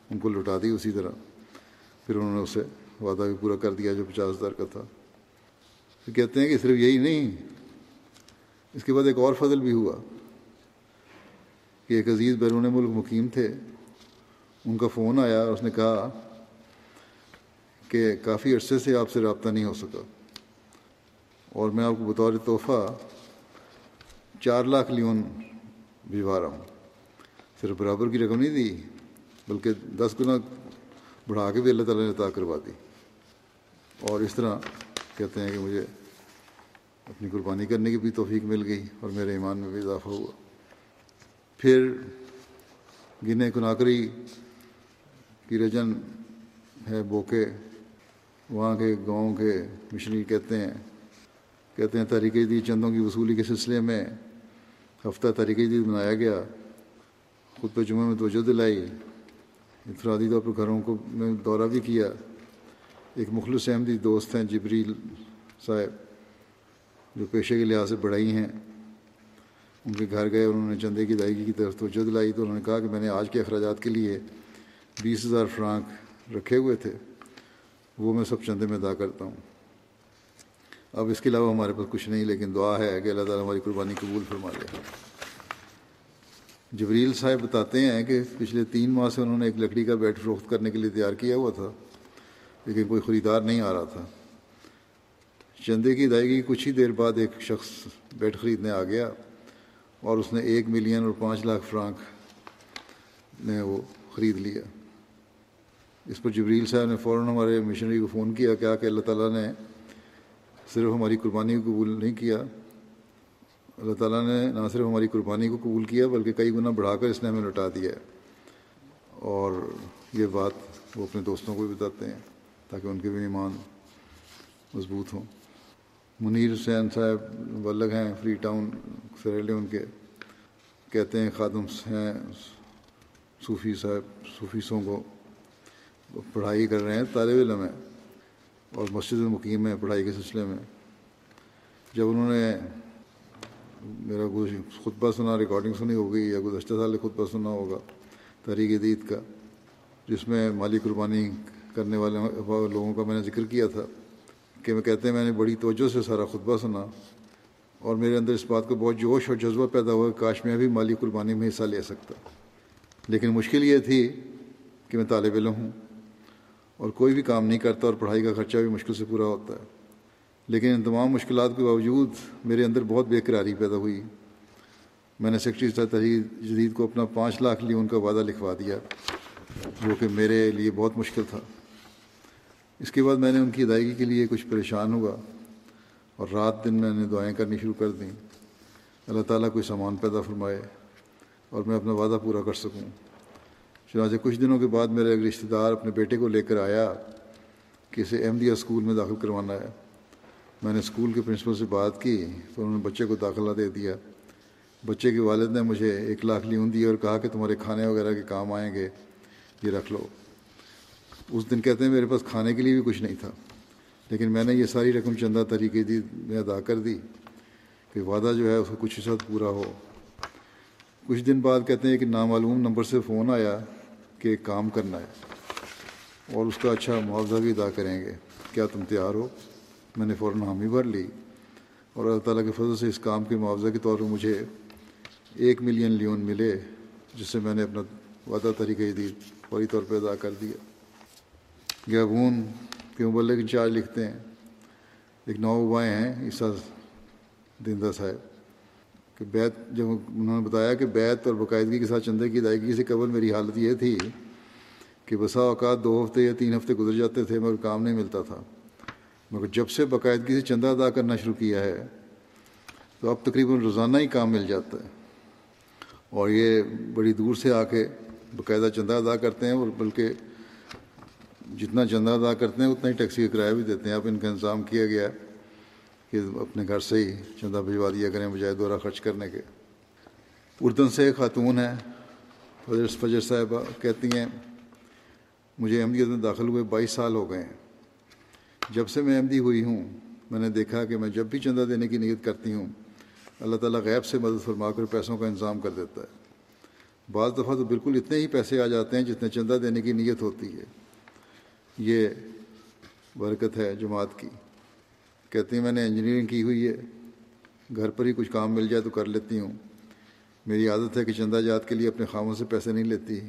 ان کو لٹا دی اسی طرح۔ پھر انہوں نے اسے وعدہ بھی پورا کر دیا جو پچاس ہزار کا تھا۔ پھر کہتے ہیں کہ صرف یہی نہیں، اس کے بعد ایک اور فضل بھی ہوا کہ ایک عزیز بیرون ملک مقیم تھے۔ ان کا فون آیا اور اس نے کہا کہ کافی عرصے سے آپ سے رابطہ نہیں ہو سکا۔ اور میں آپ کو بطور تحفہ چار لاکھ لیون بھجوا رہا ہوں۔ صرف برابر کی رقم نہیں دی، بلکہ دس گنا بڑھا کے بھی اللہ تعالیٰ نے عطا کروا دی۔ اور اس طرح کہتے ہیں کہ مجھے اپنی قربانی کرنے کی بھی توفیق مل گئی اور میرے ایمان میں بھی اضافہ ہوا۔ پھر گنے کناکری کی رجن ہے بوکے۔ وہاں کے گاؤں کے مشنری کہتے ہیں کہتے ہیں تحریک جدید چندوں کی وصولی کے سلسلے میں ہفتہ تحریک جدید منایا گیا۔ خود پہ جمعہ میں توجہ دلائی۔ انفرادی طور پر گھروں کو میں دورہ بھی کیا۔ ایک مخلص احمدی دوست ہیں جبریل صاحب، جو پیشے کے لحاظ سے بڑھائی ہیں۔ ان کے گھر گئے، انہوں نے چندے کی ادائیگی کی طرف توجہ دلائی تو انہوں نے کہا کہ میں نے آج کے اخراجات کے لیے بیس ہزار فرانک رکھے ہوئے تھے۔ وہ میں سب چندے میں ادا کرتا ہوں۔ اب اس کے علاوہ ہمارے پاس کچھ نہیں، لیکن دعا ہے کہ اللہ تعالیٰ ہماری قربانی قبول فرما لے۔ جبریل صاحب بتاتے ہیں کہ پچھلے تین ماہ سے انہوں نے ایک لکڑی کا بیٹ فروخت کرنے کے لیے تیار کیا ہوا تھا، لیکن کوئی خریدار نہیں آ رہا تھا۔ چندے کی ادائیگی کچھ ہی دیر بعد ایک شخص بیٹ خریدنے آ گیا اور اس نے ایک ملین اور پانچ لاکھ فرانک نے وہ خرید لیا۔ اس پر جبریل صاحب نے فوراً ہمارے مشنری کو فون کیا کیا کہ اللہ تعالیٰ نے صرف ہماری قربانی کو قبول نہیں کیا۔ اللہ تعالیٰ نے نہ صرف ہماری قربانی کو قبول کیا بلکہ کئی گنا بڑھا کر اس نے ہمیں لوٹا دیا ہے۔ اور یہ بات وہ اپنے دوستوں کو بھی بتاتے ہیں تاکہ ان کے بھی ایمان مضبوط ہوں۔ منیر حسین صاحب ولگ ہیں فری ٹاؤن سریلے ان کے۔ کہتے ہیں خادم ہیں صوفی صاحب صوفیسوں کو پڑھائی کر رہے ہیں، طالب علم ہیں اور مسجد المقیم ہے پڑھائی کے سلسلے میں۔ جب انہوں نے میرا کچھ خطبہ سنا ریکارڈنگ سنی ہوگی یا گزشتہ سال خطبہ سنا ہوگا تحریک عید کا، جس میں مالی قربانی کرنے والے لوگوں کا میں نے ذکر کیا تھا کہ میں کہتے ہیں میں نے بڑی توجہ سے سارا خطبہ سنا اور میرے اندر اس بات کو بہت جوش اور جذبہ پیدا ہوا کاش میں بھی مالی قربانی میں حصہ لے سکتا۔ لیکن مشکل یہ تھی کہ میں طالب علم ہوں۔ اور کوئی بھی کام نہیں کرتا اور پڑھائی کا خرچہ بھی مشکل سے پورا ہوتا ہے۔ لیکن ان تمام مشکلات کے باوجود میرے اندر بہت بے قراری پیدا ہوئی۔ میں نے سیکٹری تحریر جدید کو اپنا پانچ لاکھ لیے ان کا وعدہ لکھوا دیا، جو کہ میرے لیے بہت مشکل تھا۔ اس کے بعد میں نے ان کی ادائیگی کے لیے کچھ پریشان ہوا اور رات دن میں نے دعائیں کرنی شروع کر دیں۔ اللہ تعالیٰ کوئی سامان پیدا فرمائے اور میں اپنا وعدہ پورا کر سکوں۔ چنانچہ کچھ دنوں کے بعد میرا ایک رشتہ دار اپنے بیٹے کو لے کر آیا کہ اسے احمدیہ اسکول میں داخل کروانا ہے۔ میں نے اسکول کے پرنسپل سے بات کی تو انہوں نے بچے کو داخلہ دے دیا۔ بچے کے والد نے مجھے ایک لاکھ لیون دی اور کہا کہ تمہارے کھانے وغیرہ کے کام آئیں گے، یہ رکھ لو۔ اس دن کہتے ہیں میرے پاس کھانے کے لیے بھی کچھ نہیں تھا، لیکن میں نے یہ ساری رقم چندہ طریقے دی، میں ادا کر دی کہ وعدہ جو ہے اس کو کچھ حصہ پورا ہو۔ کچھ دن بعد کہتے ہیں کہ نامعلوم نمبر سے فون آیا کہ کام کرنا ہے اور اس کا اچھا معاوضہ بھی ادا کریں گے۔ کیا تم تیار ہو؟ میں نے فوراً حامی بھر لی اور اللہ تعالیٰ کے فضل سے اس کام کے معاوضہ کے طور پر مجھے ایک ملین لیون ملے، جس سے میں نے اپنا وعدہ طریقہ دی فوری طور پہ ادا کر دیا۔ گیبون کے مبلک انچارج لکھتے ہیں۔ ایک نو بائیں ہیں، عیسیٰ دندہ صاحب۔ کہ بیت جب انہوں نے بتایا کہ بیت اور باقاعدگی کے ساتھ چندے کی ادائیگی سے قبل میری حالت یہ تھی کہ بسا اوقات دو ہفتے یا تین ہفتے گزر جاتے تھے، مگر کام نہیں ملتا تھا۔ مگر جب سے باقاعدگی سے چندہ ادا کرنا شروع کیا ہے، تو اب تقریباً روزانہ ہی کام مل جاتا ہے۔ اور یہ بڑی دور سے آ کے باقاعدہ چندہ ادا کرتے ہیں، اور بلکہ جتنا چندہ ادا کرتے ہیں، اتنا ہی ٹیکسی کا کرایہ بھی دیتے ہیں۔ اب ان کا انتظام کیا گیا ہے۔ کہ اپنے گھر سے ہی چندہ بھجوا دیا کریں بجائے دورہ خرچ کرنے کے۔ اردن سے خاتون ہیں فجر فجر صاحبہ، کہتی ہیں، مجھے احمدیت میں داخل ہوئے بائیس سال ہو گئے ہیں۔ جب سے میں احمدی ہوئی ہوں، میں نے دیکھا کہ میں جب بھی چندہ دینے کی نیت کرتی ہوں، اللہ تعالیٰ غیب سے مدد فرما کر پیسوں کا انتظام کر دیتا ہے۔ بعض دفعہ تو بالکل اتنے ہی پیسے آ جاتے ہیں جتنے چندہ دینے کی نیت ہوتی ہے۔ یہ برکت ہے جماعت کی۔ کہتی ہیں میں نے انجینئرنگ کی ہوئی ہے، گھر پر ہی کچھ کام مل جائے تو کر لیتی ہوں۔ میری عادت ہے کہ چندہ جات کے لیے اپنے خاموں سے پیسے نہیں لیتی،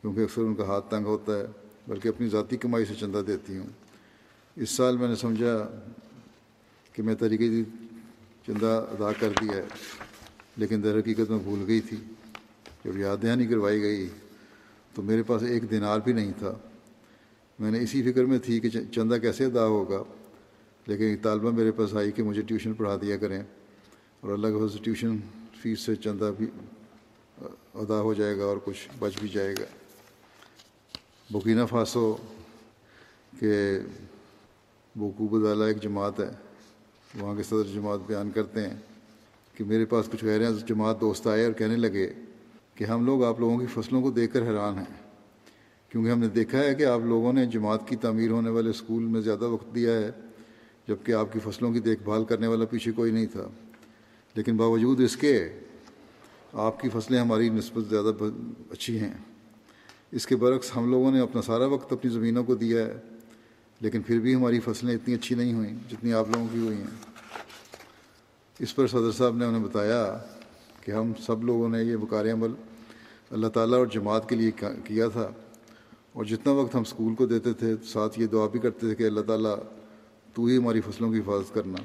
کیونکہ اکثر ان کا ہاتھ تنگ ہوتا ہے، بلکہ اپنی ذاتی کمائی سے چندہ دیتی ہوں۔ اس سال میں نے سمجھا کہ میں طریقے کی چندہ ادا کر دیا ہے، لیکن در حقیقت میں بھول گئی تھی۔ جب یاد دہانی کروائی گئی تو میرے پاس ایک دینار بھی نہیں تھا۔ میں نے اسی فکر میں تھی کہ چندہ کیسے ادا ہوگا۔ لیکن ایک طالبہ میرے پاس آئی کہ مجھے ٹیوشن پڑھا دیا کریں اور اللہ کے فضل ٹیوشن فیس سے چندہ بھی ادا ہو جائے گا اور کچھ بچ بھی جائے گا۔ بکینہ فاسو کہ بوکو بدالہ ایک جماعت ہے، وہاں کے صدر جماعت بیان کرتے ہیں کہ میرے پاس کچھ غیر جماعت دوست آئے اور کہنے لگے کہ ہم لوگ آپ لوگوں کی فصلوں کو دیکھ کر حیران ہیں۔ کیونکہ ہم نے دیکھا ہے کہ آپ لوگوں نے جماعت کی تعمیر ہونے والے اسکول میں زیادہ وقت دیا ہے۔ جبکہ آپ کی فصلوں کی دیکھ بھال کرنے والا پیچھے کوئی نہیں تھا۔ لیکن باوجود اس کے آپ کی فصلیں ہماری نسبت زیادہ اچھی ہیں۔ اس کے برعکس ہم لوگوں نے اپنا سارا وقت اپنی زمینوں کو دیا ہے، لیکن پھر بھی ہماری فصلیں اتنی اچھی نہیں ہوئیں جتنی آپ لوگوں کی ہوئی ہیں۔ اس پر صدر صاحب نے انہیں بتایا کہ ہم سب لوگوں نے یہ بکار عمل اللہ تعالیٰ اور جماعت کے لیے کیا تھا۔ اور جتنا وقت ہم اسکول کو دیتے تھے، ساتھ یہ دعا بھی کرتے تھے کہ اللہ تعالیٰ تو ہی ہماری فصلوں کی حفاظت کرنا،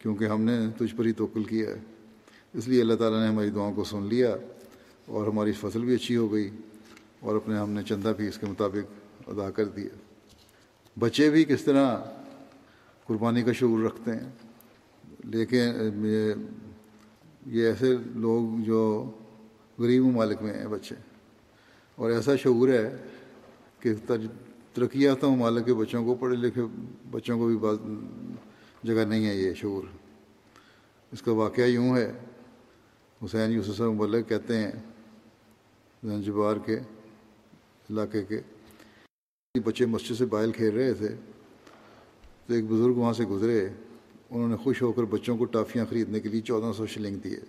کیونکہ ہم نے تجھ پر ہی توکل کیا ہے۔ اس لیے اللہ تعالیٰ نے ہماری دعاؤں کو سن لیا اور ہماری فصل بھی اچھی ہو گئی اور اپنے ہم نے چندہ بھی اس کے مطابق ادا کر دیا۔ بچے بھی کس طرح قربانی کا شعور رکھتے ہیں، لیکن یہ ایسے لوگ جو غریب ممالک میں ہیں بچے، اور ایسا شعور ہے کہ ترقی یافتہ ممالک کے بچوں کو پڑھے لکھے بچوں کو بھی بعض جگہ نہیں ہے یہ شعور۔ اس کا واقعہ یوں ہے۔ حسین یوسف مبلک کہتے ہیں، زنجبار کے علاقے کے بچے مسجد سے باہر کھیل رہے تھے تو ایک بزرگ وہاں سے گزرے۔ انہوں نے خوش ہو کر بچوں کو ٹافیاں خریدنے کے لیے چودہ سو شلنگ دیے۔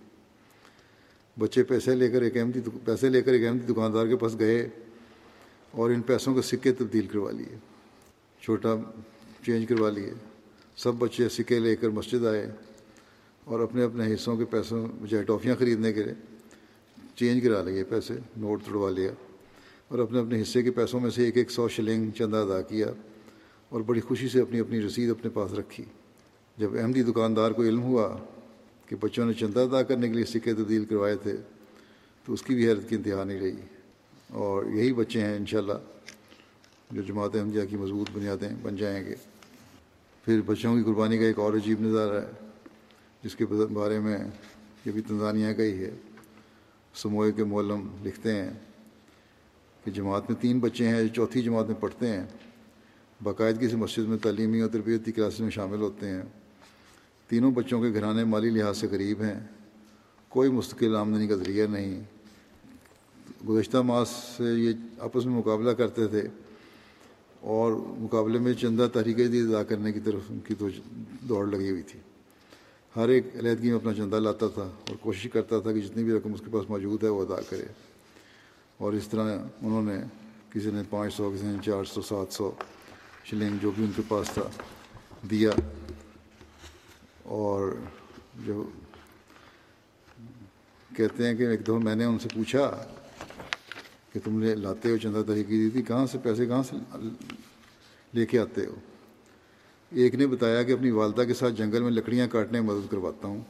بچے پیسے لے کر ایک احمدی پیسے لے کر ایک احمدی دکاندار کے پاس گئے۔ اور ان پیسوں کے سکے تبدیل کروا لیے۔ چھوٹا چینج کروا لیے۔ سب بچے سکے لے کر مسجد آئے اور اپنے اپنے حصوں کے پیسوں، بجائے ٹافیاں خریدنے کے لیے چینج کرا لیے، پیسے نوٹ توڑوا لیا۔ اور اپنے اپنے حصے کے پیسوں میں سے ایک ایک سو شلنگ چندہ ادا کیا اور بڑی خوشی سے اپنی اپنی رسید اپنے پاس رکھی۔ جب احمدی دکاندار کو علم ہوا کہ بچوں نے چندہ ادا کرنے کے لیے سکے تبدیل کروائے تھے تو اس کی بھی حیرت کی انتہا نہیں رہی۔ اور یہی بچے ہیں انشاءاللہ، جو جماعت احمدیہ کی مضبوط بنیادیں بن جائیں گے۔ پھر بچوں کی قربانی کا ایک اور عجیب نظارہ ہے، جس کے بارے میں یہ بھی تنزانیہ کا ہی ہے۔ سموئے کے مولم لکھتے ہیں کہ جماعت میں تین بچے ہیں جو چوتھی جماعت میں پڑھتے ہیں۔ باقاعدگی سے مسجد میں تعلیمی اور تربیتی کلاسز میں شامل ہوتے ہیں۔ تینوں بچوں کے گھرانے مالی لحاظ سے قریب ہیں۔ کوئی مستقل آمدنی کا ذریعہ نہیں۔ گزشتہ ماس سے یہ آپس میں مقابلہ کرتے تھے اور مقابلے میں چندہ تحریک دی ادا کرنے کی طرف ان کی تو دوڑ لگی ہوئی تھی۔ ہر ایک علیحدگی میں اپنا چندہ لاتا تھا اور کوشش کرتا تھا کہ جتنی بھی رقم اس کے پاس موجود ہے وہ ادا کرے۔ اور اس طرح انہوں نے کسی نے پانچ سو، کسی نے چار سو، سات سو شلنگ جو بھی ان کے پاس تھا دیا۔ اور جو کہتے ہیں کہ ایک دفعہ میں نے ان سے پوچھا کہ تم نے لاتے ہو چندہ طریقے دی تھی کہاں سے پیسے، کہاں سے لے کے آتے ہو؟ ایک نے بتایا کہ اپنی والدہ کے ساتھ جنگل میں لکڑیاں کاٹنے میں مدد کرواتا ہوں۔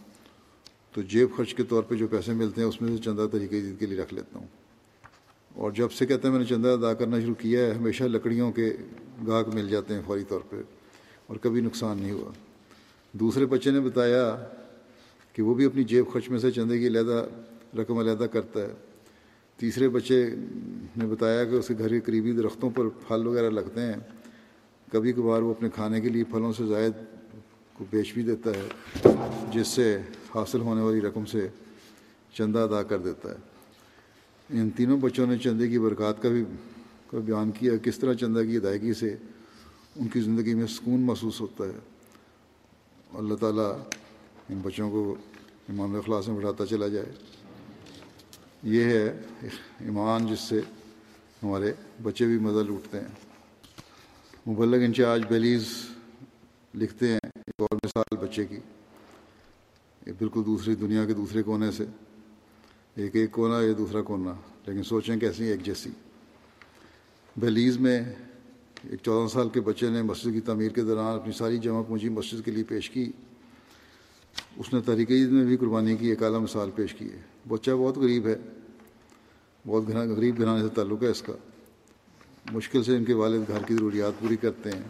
تو جیب خرچ کے طور پہ جو پیسے ملتے ہیں، اس میں سے چندہ طریقے عید کے لیے رکھ لیتا ہوں۔ اور جب سے کہتے ہیں میں نے چندہ ادا کرنا شروع کیا ہے، ہمیشہ لکڑیوں کے گاہک مل جاتے ہیں فوری طور پہ، اور کبھی نقصان نہیں ہوا۔ دوسرے بچے نے بتایا کہ وہ بھی اپنی جیب خرچ میں سے چندے کی علیحدہ، رقم علیحدہ کرتا ہے۔ تیسرے بچے نے بتایا کہ اس کے گھر کے قریبی درختوں پر پھل وغیرہ لگتے ہیں۔ کبھی کبھار وہ اپنے کھانے کے لیے پھلوں سے زائد کو بیچ بھی دیتا ہے، جس سے حاصل ہونے والی رقم سے چندہ ادا کر دیتا ہے۔ ان تینوں بچوں نے چندے کی برکات کا بھی کا بیان کیا، کس طرح چندہ کی ادائیگی سے ان کی زندگی میں سکون محسوس ہوتا ہے۔ اللہ تعالیٰ ان بچوں کو امام اخلاص میں بڑھاتا چلا جائے۔ یہ ہے ایمان جس سے ہمارے بچے بھی مزہ لوٹتے ہیں۔ مبلغ انچارج بیلیز لکھتے ہیں ایک اور مثال بچے کی۔ یہ بالکل دوسری دنیا کے دوسرے کونے سے۔ ایک ایک کونا یہ دوسرا کونا، لیکن سوچیں کیسی ایک جیسی۔ بیلیز میں ایک چودہ سال کے بچے نے مسجد کی تعمیر کے دوران اپنی ساری جمع پونجی مسجد کے لیے پیش کی۔ اس نے طریقہ عید میں بھی قربانی کی، ایک اعلیٰ مثال پیش کی ہے۔ بچہ بہت غریب ہے۔ بہت گھنا غریب گھرانے سے تعلق ہے اس کا۔ مشکل سے ان کے والد گھر کی ضروریات پوری کرتے ہیں۔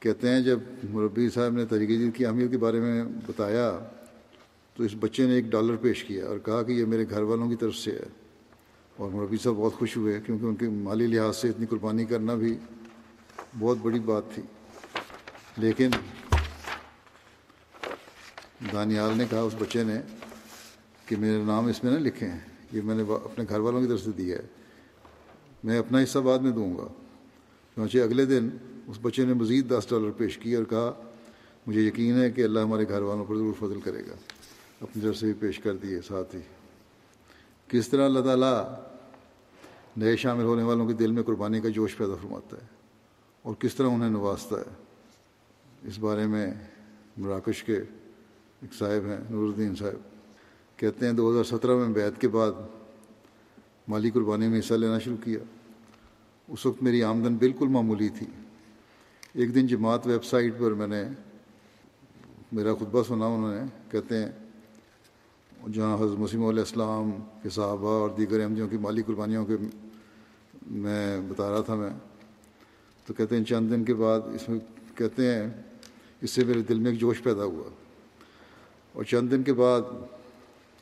کہتے ہیں جب مربی صاحب نے طریقہ عید جی کی اہمیت کے بارے میں بتایا، تو اس بچے نے ایک ڈالر پیش کیا اور کہا کہ یہ میرے گھر والوں کی طرف سے ہے۔ اور مربی صاحب بہت خوش ہوئے کیونکہ ان کے مالی لحاظ سے اتنی قربانی کرنا بھی بہت بڑی بات تھی۔ لیکن دانیال نے کہا اس بچے نے کہ میرا نام اس میں نہ لکھیں، یہ میں نے اپنے گھر والوں کی طرف سے دیا ہے۔ میں اپنا حصہ بعد میں دوں گا۔ چونچہ اگلے دن اس بچے نے مزید دس ڈالر پیش کی اور کہا، مجھے یقین ہے کہ اللہ ہمارے گھر والوں پر ضرور فضل کرے گا۔ اپنی طرف سے بھی پیش کر دیے ساتھ ہی کس طرح اللہ تعالیٰ نئے شامل ہونے والوں کے دل میں قربانی کا جوش پیدا فرماتا ہے اور کس طرح انہیں نوازتا ہے؟ اس بارے میں مراکش کے ایک صاحب ہیں نور الدین صاحب۔ کہتے ہیں دو ہزار سترہ میں بیت کے بعد مالی قربانی میں حصہ لینا شروع کیا۔ اس وقت میری آمدن بالکل معمولی تھی۔ ایک دن جماعت ویب سائٹ پر میں نے میرا خطبہ سنا، انہوں نے کہتے ہیں، جہاں حضرت مسیم علیہ السلام کے صحابہ اور دیگر احمدیوں کی مالی قربانیوں کے میں بتا رہا تھا میں۔ تو کہتے ہیں چند دن کے بعد اس میں کہتے ہیں، اس سے میرے دل میں ایک جوش پیدا ہوا۔ اور چند دن کے بعد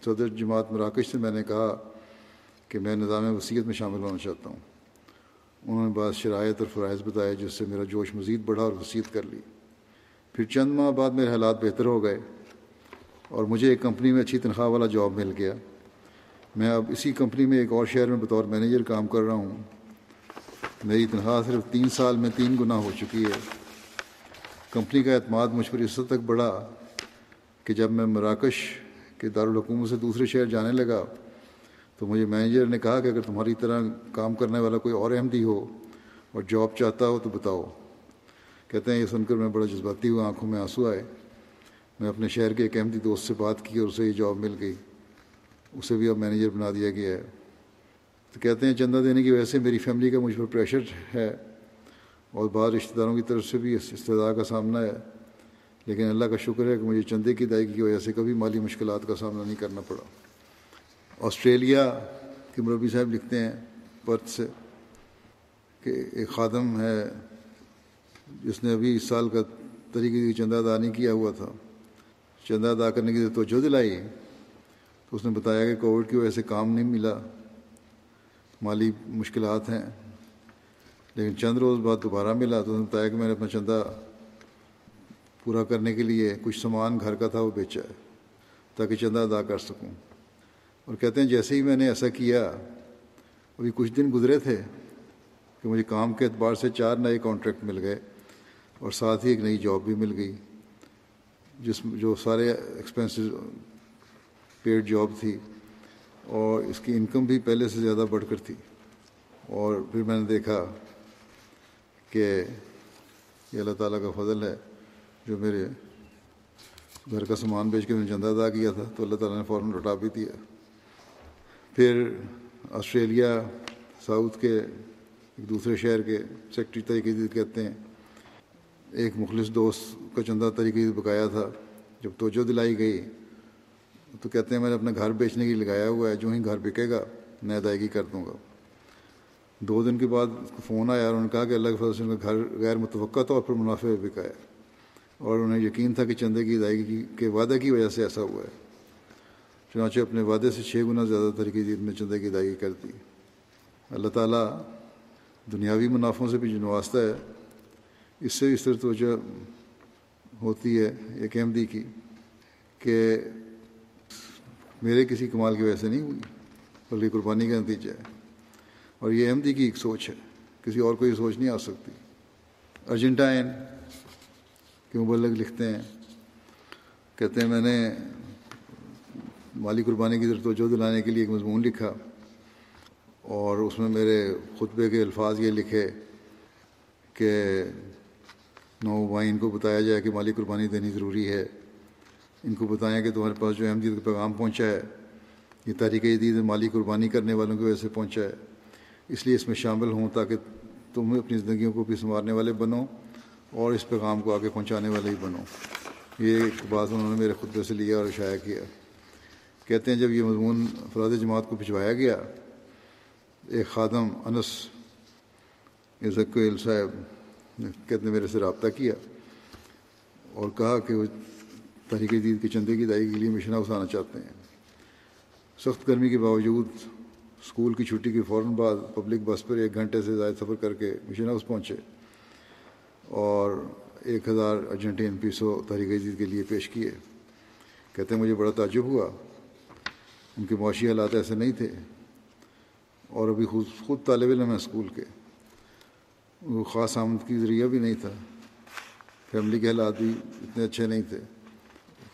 صدر جماعت مراکش سے میں نے کہا کہ میں نظام وصیت میں شامل ہونا چاہتا ہوں۔ انہوں نے بعض شرائط اور فرائض بتائے جس سے میرا جوش مزید بڑھا اور وصیت کر لی۔ پھر چند ماہ بعد میرے حالات بہتر ہو گئے اور مجھے ایک کمپنی میں اچھی تنخواہ والا جاب مل گیا۔ میں اب اسی کمپنی میں ایک اور شہر میں بطور مینیجر کام کر رہا ہوں۔ میری تنخواہ صرف تین سال میں تین گنا ہو چکی ہے۔ کمپنی کا اعتماد مجھ پر اس حد تک بڑھا کہ جب میں مراکش کے دارالحکومت سے دوسرے شہر جانے لگا، تو مجھے مینیجر نے کہا کہ اگر تمہاری طرح کام کرنے والا کوئی اور احمدی ہو اور جاب چاہتا ہو تو بتاؤ۔ کہتے ہیں، یہ سن کر میں بڑا جذباتی ہوا، آنکھوں میں آنسو آئے۔ میں اپنے شہر کے ایک احمدی دوست سے بات کی اور اسے یہ جاب مل گئی۔ اسے بھی اب مینیجر بنا دیا گیا ہے۔ تو کہتے ہیں، چندہ دینے کی وجہ سے میری فیملی کا مجھ پر پریشر ہے اور بعض رشتہ داروں کی طرف سے بھی اس کا سامنا ہے۔ لیکن اللہ کا شکر ہے کہ مجھے چندے کی ادائیگی کی وجہ سے کبھی مالی مشکلات کا سامنا نہیں کرنا پڑا۔ آسٹریلیا کے مربی صاحب لکھتے ہیں پرت سے کہ ایک خادم ہے جس نے ابھی اس سال کا طریقے چندہ ادا نہیں کیا ہوا تھا۔ چندہ ادا کرنے کی توجہ دلائی تو اس نے بتایا کہ کووڈ کی وجہ سے کام نہیں ملا، مالی مشکلات ہیں، لیکن چند روز بعد دوبارہ ملا تو اس نے بتایا کہ میں نے اپنا چندہ پورا کرنے کے لیے کچھ سامان گھر کا تھا وہ بیچا ہے، تاکہ چندہ ادا کر سکوں۔ اور کہتے ہیں جیسے ہی میں نے ایسا کیا، ابھی کچھ دن گزرے تھے کہ مجھے کام کے اعتبار سے چار نئے کانٹریکٹ مل گئے اور ساتھ ہی ایک نئی جاب بھی مل گئی، جس جو سارے ایکسپینسز پیڈ جاب تھی اور اس کی انکم بھی پہلے سے زیادہ بڑھ کر تھی۔ اور پھر میں نے دیکھا کہ یہ اللہ تعالیٰ کا فضل ہے جو میرے گھر کا سامان بیچ کے میں نے چندہ ادا کیا تھا تو اللہ تعالیٰ نے فوراً لوٹا بھی دیا پھر آسٹریلیا ساؤتھ کے ایک دوسرے شہر کے سیکٹری طریقے کہتے ہیں ایک مخلص دوست کا چندہ طریقے بکایا تھا جب توجہ دلائی گئی تو کہتے ہیں میں نے اپنا گھر بیچنے کی لگایا ہوا ہے جو ہی گھر بکے گا میں ادائیگی کر دوں گا دو دن کے بعد فون آیا اور انہوں نے کہا کہ اللہ کے فضل سے گھر غیر متوقع طور پر منافع بکایا اور انہیں یقین تھا کہ چندے کی ادائیگی کے وعدے کی وجہ سے ایسا ہوا ہے۔ چنانچہ اپنے وعدے سے چھ گنا زیادہ طریقے جیت میں چندے کی ادائیگی کر دی۔ اللہ تعالیٰ دنیاوی منافعوں سے بھی جو نوازتا ہے، اس سے اس طرح توجہ ہوتی ہے، ایک احمدی کی، کہ میرے کسی کمال کی وجہ سے نہیں ہوئی، بلکہ قربانی کا نتیجہ ہے۔ اور یہ احمدی کی ایک سوچ ہے، کسی اور کو یہ سوچ نہیں آ سکتی۔ ارجنٹائن کے مبلغ لکھتے ہیں۔ کہتے ہیں میں نے مالی قربانی کی طرف توجہ دلانے کے لیے ایک مضمون لکھا اور اس میں میرے خطبے کے الفاظ یہ لکھے کہ نوبائن کو بتایا جائے کہ مالی قربانی دینی ضروری ہے۔ ان کو بتائیں کہ تمہارے پاس جو احمدیت کا پیغام پہنچا ہے، یہ تاریخ جدید مالی قربانی کرنے والوں کی وجہ سے پہنچا ہے۔ اس لیے اس میں شامل ہوں تاکہ تم اپنی زندگیوں کو بھی سنوارنے والے بنو۔ اور اس پیغام کو آگے پہنچانے والے ہی بنو۔ یہ ایک بات انہوں نے میرے خطبے سے لیا اور شائع کیا۔ کہتے ہیں جب یہ مضمون افراد جماعت کو بھجوایا گیا، ایک خادم انس ذکیل صاحب کہتے ہیں میرے سے رابطہ کیا اور کہا کہ وہ تحریک جدید کے چندے کی ادائیگی کے لیے مشن ہاؤس آنا چاہتے ہیں۔ سخت گرمی کے باوجود اسکول کی چھٹی کے فوراً بعد پبلک بس پر ایک گھنٹے سے زائد سفر کر کے مشن ہاؤس پہنچے۔ اور ایک ہزار ارجنٹین پیسو تحریک جدید کے لیے پیش کیے۔ کہتے ہیں مجھے بڑا تعجب ہوا۔ ان کے معاشی حالات ایسے نہیں تھے۔ اور ابھی خود خود طالب علم ہیں اسکول کے۔ وہ خاص آمد کی ذریعہ بھی نہیں تھا۔ فیملی کے حالات بھی اتنے اچھے نہیں تھے۔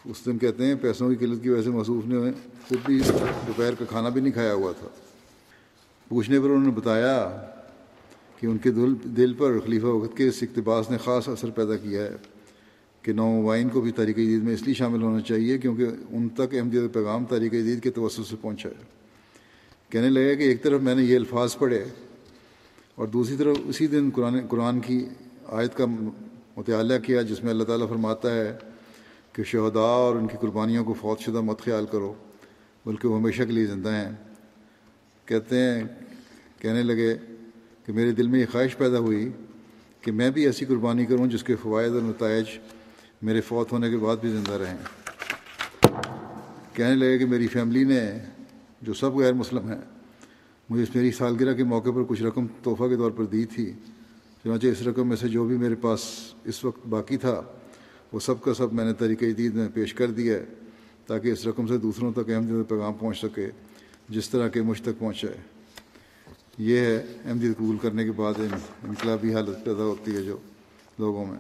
اس دن کہتے ہیں پیسوں کی قلت کی وجہ سے محسوس نہیں ہوئے خود بھی دوپہر کا کھانا بھی نہیں کھایا ہوا تھا۔ پوچھنے پر انہوں نے بتایا کہ ان کے دل دل پر خلیفہ وقت کے اس اقتباس نے خاص اثر پیدا کیا ہے کہ نومائن کو بھی تاریخ جدید میں اس لیے شامل ہونا چاہیے کیونکہ ان تک احمدیت پیغام تاریخ جدید کے توسط سے پہنچا ہے۔ کہنے لگے کہ ایک طرف میں نے یہ الفاظ پڑھے اور دوسری طرف اسی دن قرآن قرآن کی آیت کا مطالعہ کیا جس میں اللہ تعالیٰ فرماتا ہے کہ شہداء اور ان کی قربانیوں کو فوت شدہ مت خیال کرو، بلکہ وہ ہمیشہ کے لیے زندہ ہیں۔ کہتے ہیں کہنے لگے کہ میرے دل میں یہ خواہش پیدا ہوئی کہ میں بھی ایسی قربانی کروں جس کے فوائد اور نتائج میرے فوت ہونے کے بعد بھی زندہ رہیں۔ کہنے لگے کہ میری فیملی نے جو سب غیر مسلم ہیں، مجھے اس میری سالگرہ کے موقع پر کچھ رقم تحفہ کے طور پر دی تھی، چنانچہ اس رقم میں سے جو بھی میرے پاس اس وقت باقی تھا، وہ سب کا سب میں نے طریقہ جدید میں پیش کر دیا ہے تاکہ اس رقم سے دوسروں تک احمدیت پیغام پہنچ سکے، جس طرح کے مجھ تک پہنچائے یہ ہے احمدیت قبول کرنے کے بعد انقلابی حالت پیدا ہوتی ہے جو لوگوں میں۔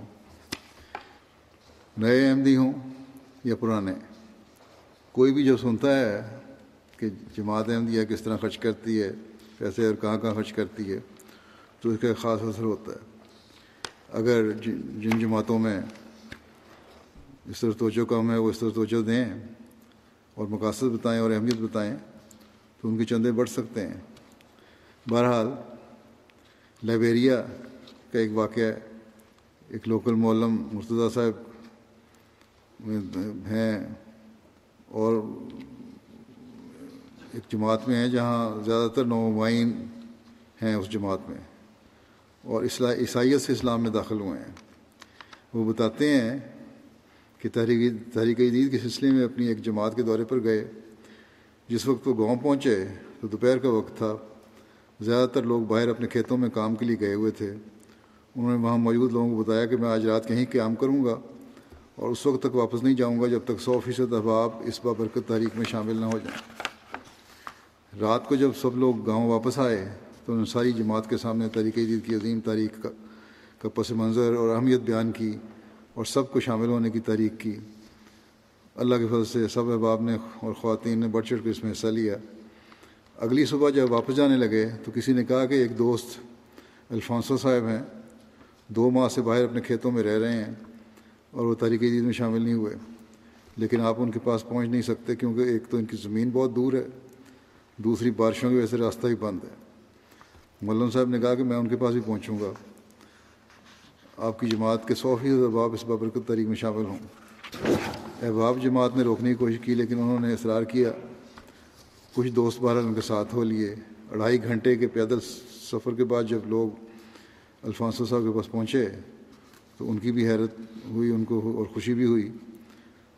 نئے احمدی ہوں یا پرانے؟ کوئی بھی جو سنتا ہے کہ جماعت احمدیہ کس طرح خرچ کرتی ہے، پیسے اور کہاں کہاں خرچ کرتی ہے، تو اس کا خاص اثر ہوتا ہے۔ اگر جن جماعتوں میں اس طرح توجہ کم ہے، وہ اس طرح توجہ دیں اور مقاصد بتائیں اور اہمیت بتائیں، تو ان کے چندے بڑھ سکتے ہیں۔ بہرحال لائبیریا کا ایک واقعہ ایک لوکل مولم مرتضیٰ صاحب ہیں اور ایک جماعت میں ہیں جہاں زیادہ تر نومائن ہیں اس جماعت میں اور عیسائیت سے اسلام میں داخل ہوئے ہیں۔ وہ بتاتے ہیں کہ تحریک تحریک جدید کے سلسلے میں اپنی ایک جماعت کے دورے پر گئے۔ جس وقت وہ گاؤں پہنچے تو دوپہر کا وقت تھا۔ زیادہ تر لوگ باہر اپنے کھیتوں میں کام کے لیے گئے ہوئے تھے۔ انہوں نے وہاں موجود لوگوں کو بتایا کہ میں آج رات کہیں قیام کروں گا اور اس وقت تک واپس نہیں جاؤں گا جب تک سو فیصد احباب اس بابرکت تحریک میں شامل نہ ہو جائیں۔ رات کو جب سب لوگ گاؤں واپس آئے تو انہوں نے ساری جماعت کے سامنے تحریک جدید کی عظیم تاریخ کا کا پس منظر اور اہمیت بیان کی اور سب کو شامل ہونے کی تاریخ کی۔ اللہ کے فضل سے سب احباب نے اور خواتین نے بڑھ چڑھ کر اس میں حصہ لیا۔ اگلی صبح جب واپس جانے لگے تو کسی نے کہا کہ ایک دوست الفانسو صاحب ہیں، دو ماہ سے باہر اپنے کھیتوں میں رہ رہے ہیں اور وہ تاریخ جدید میں شامل نہیں ہوئے۔ لیکن آپ ان کے پاس پہنچ نہیں سکتے کیونکہ ایک تو ان کی زمین بہت دور ہے، دوسری بارشوں کی وجہ سے راستہ ہی بند ہے۔ ملن صاحب نے کہا کہ میں ان کے پاس بھی پہنچوں گا۔ آپ کی جماعت کے سو فیصد احباب اس بابرکت تاریخ میں شامل ہوں۔ احباب جماعت نے روکنے کی کوشش کی لیکن انہوں نے اصرار کیا۔ کچھ دوست بہرحال ان کے ساتھ ہو لیے۔ اڑھائی گھنٹے کے پیدل سفر کے بعد جب لوگ الفانسو صاحب کے پاس پہنچے، تو ان کی بھی حیرت ہوئی، ان کو اور خوشی بھی ہوئی۔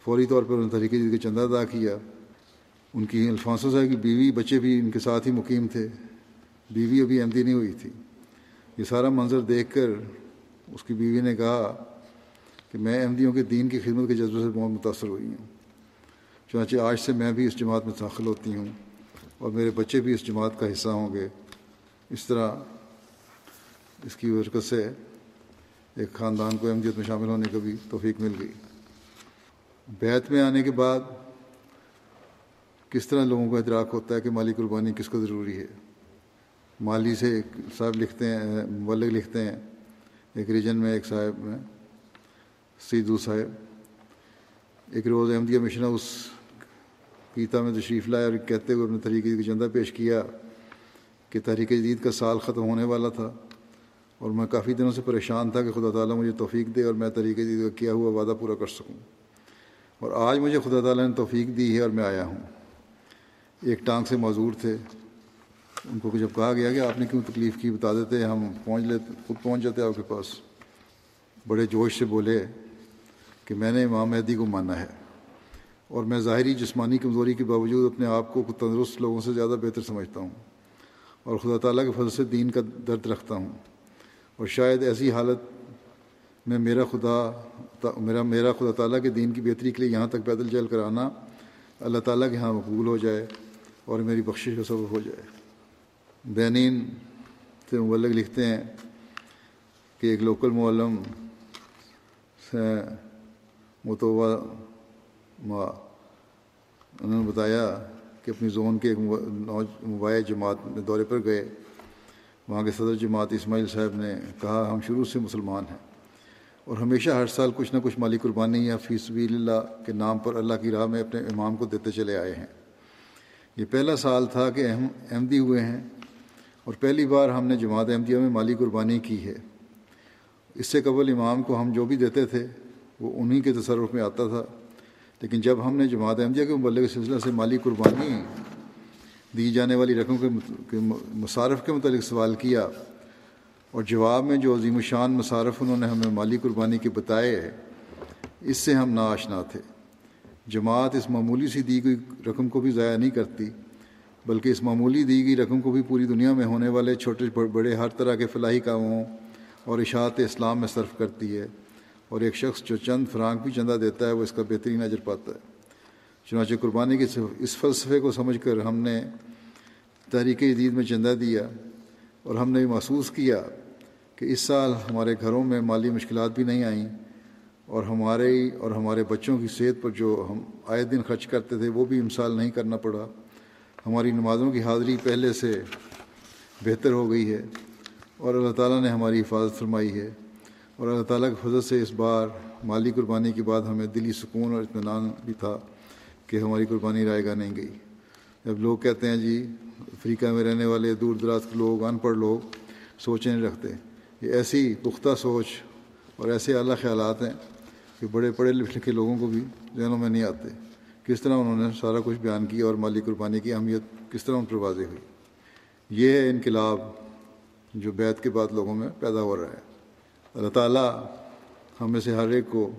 فوری طور پر انہوں نے طریقے کے چندہ ادا کیا۔ ان کی الفانسو صاحب کی بیوی، بچے بھی ان کے ساتھ ہی مقیم تھے۔ بیوی ابھی احمدی نہیں ہوئی تھی۔ یہ سارا منظر دیکھ کر اس کی بیوی نے کہا کہ میں احمدیوں کے دین کی خدمت کے جذبے سے بہت متاثر ہوئی ہوں۔ چنانچہ آج سے میں بھی اس جماعت میں داخل ہوتی ہوں۔ اور میرے بچے بھی اس جماعت کا حصہ ہوں گے۔ اس طرح اس کی برکت سے ایک خاندان کو احمدیت میں شامل ہونے کا بھی توفیق مل گئی۔ بیت میں آنے کے بعد کس طرح لوگوں کا ادراک ہوتا ہے کہ مالی قربانی کس کو ضروری ہے؟ مالی سے ایک صاحب لکھتے ہیں ملک لکھتے ہیں۔ ایک ریجن میں ایک صاحب میں سیدو صاحب۔ ایک روز احمدیہ مشنہ اس پیتا میں تشریف لائے اور کہتے ہوئے اپنے طریقے کا چندہ پیش کیا کہ تحریک جدید کا سال ختم ہونے والا تھا اور میں کافی دنوں سے پریشان تھا کہ خدا تعالیٰ مجھے توفیق دے اور میں طریقہ جدید کا کیا ہوا وعدہ پورا کر سکوں۔ اور آج مجھے خدا تعالیٰ نے توفیق دی ہے اور میں آیا ہوں۔ ایک ٹانگ سے معذور تھے۔ ان کو جب کہا گیا کہ آپ نے کیوں تکلیف کی بتا دیتے ہم پہنچ لیتے خود پہنچ جاتے آپ کے پاس۔ بڑے جوش سے بولے کہ میں نے امام مہدی کو مانا ہے۔ اور میں ظاہری جسمانی کمزوری کے باوجود اپنے آپ کو تندرست لوگوں سے زیادہ بہتر سمجھتا ہوں اور خدا تعالیٰ کے فضل سے دین کا درد رکھتا ہوں۔ اور شاید ایسی حالت میں میرا خدا میرا میرا خدا تعالیٰ کے دین کی بہتری کے لیے یہاں تک پیدل چل کر آنا اللہ تعالیٰ کے ہاں مقبول ہو جائے اور میری بخشش کا سبب ہو جائے۔ بینین سے مبلغ لکھتے ہیں کہ ایک لوکل معلم سے انہوں نے بتایا کہ اپنی زون کے ایک مباح جماعت میں دورے پر گئے۔ وہاں کے صدر جماعت اسماعیل صاحب نے کہا، ہم شروع سے مسلمان ہیں اور ہمیشہ ہر سال کچھ نہ کچھ مالی قربانی یا فی سبیل اللہ کے نام پر اللہ کی راہ میں اپنے امام کو دیتے چلے آئے ہیں۔ یہ پہلا سال تھا کہ اہم، احمدی ہوئے ہیں اور پہلی بار ہم نے جماعت احمدیہ میں مالی قربانی کی ہے۔ اس سے قبل امام کو ہم جو بھی دیتے تھے، وہ انہی کے تصرف میں آتا تھا۔ لیکن جب ہم نے جماعت احمدیہ کے مبلغ سلسلہ سے مالی قربانی دی جانے والی رقم کے مصارف کے متعلق سوال کیا اور جواب میں جو عظیم الشان مصارف انہوں نے ہمیں مالی قربانی کے بتائے اس سے ہم ناشنا تھے۔ جماعت اس معمولی سی دی گئی رقم کو بھی ضائع نہیں کرتی، بلکہ اس معمولی دی گئی رقم کو بھی پوری دنیا میں ہونے والے چھوٹے بڑے ہر طرح کے فلاحی کاموں اور اشاعت اسلام میں صرف کرتی ہے۔ اور ایک شخص جو چند فرانک بھی چندہ دیتا ہے، وہ اس کا بہترین اجر پاتا ہے۔ چنانچہ قربانی کے اس فلسفے کو سمجھ کر ہم نے تحریک جدید میں چندہ دیا اور ہم نے محسوس کیا کہ اس سال ہمارے گھروں میں مالی مشکلات بھی نہیں آئیں اور ہمارے اور ہمارے بچوں کی صحت پر جو ہم آئے دن خرچ کرتے تھے، وہ بھی امسال نہیں کرنا پڑا۔ ہماری نمازوں کی حاضری پہلے سے بہتر ہو گئی ہے اور اللہ تعالیٰ نے ہماری حفاظت فرمائی ہے۔ اور اللہ تعالیٰ کے فضل سے اس بار مالی قربانی کے بعد ہمیں دلی سکون اور اطمینان بھی تھا کہ ہماری قربانی رائے گاہ نہیں گئی۔ جب لوگ کہتے ہیں جی افریقہ میں رہنے والے دور دراز کے لوگ، ان پڑھ لوگ سوچیں نہیں رکھتے۔ یہ ایسی پختہ سوچ اور ایسے اعلیٰ خیالات ہیں کہ بڑے پڑھے لکھے لوگوں کو بھی ذہنوں میں نہیں آتے۔ کس طرح انہوں نے سارا کچھ بیان کیا اور مالی قربانی کی اہمیت کس طرح ان پر واضح ہوئی؟ یہ ہے انقلاب جو بیت کے بعد لوگوں میں پیدا ہو رہا ہے۔ اللہ تعالیٰ ہمیں سے ہر ایک کو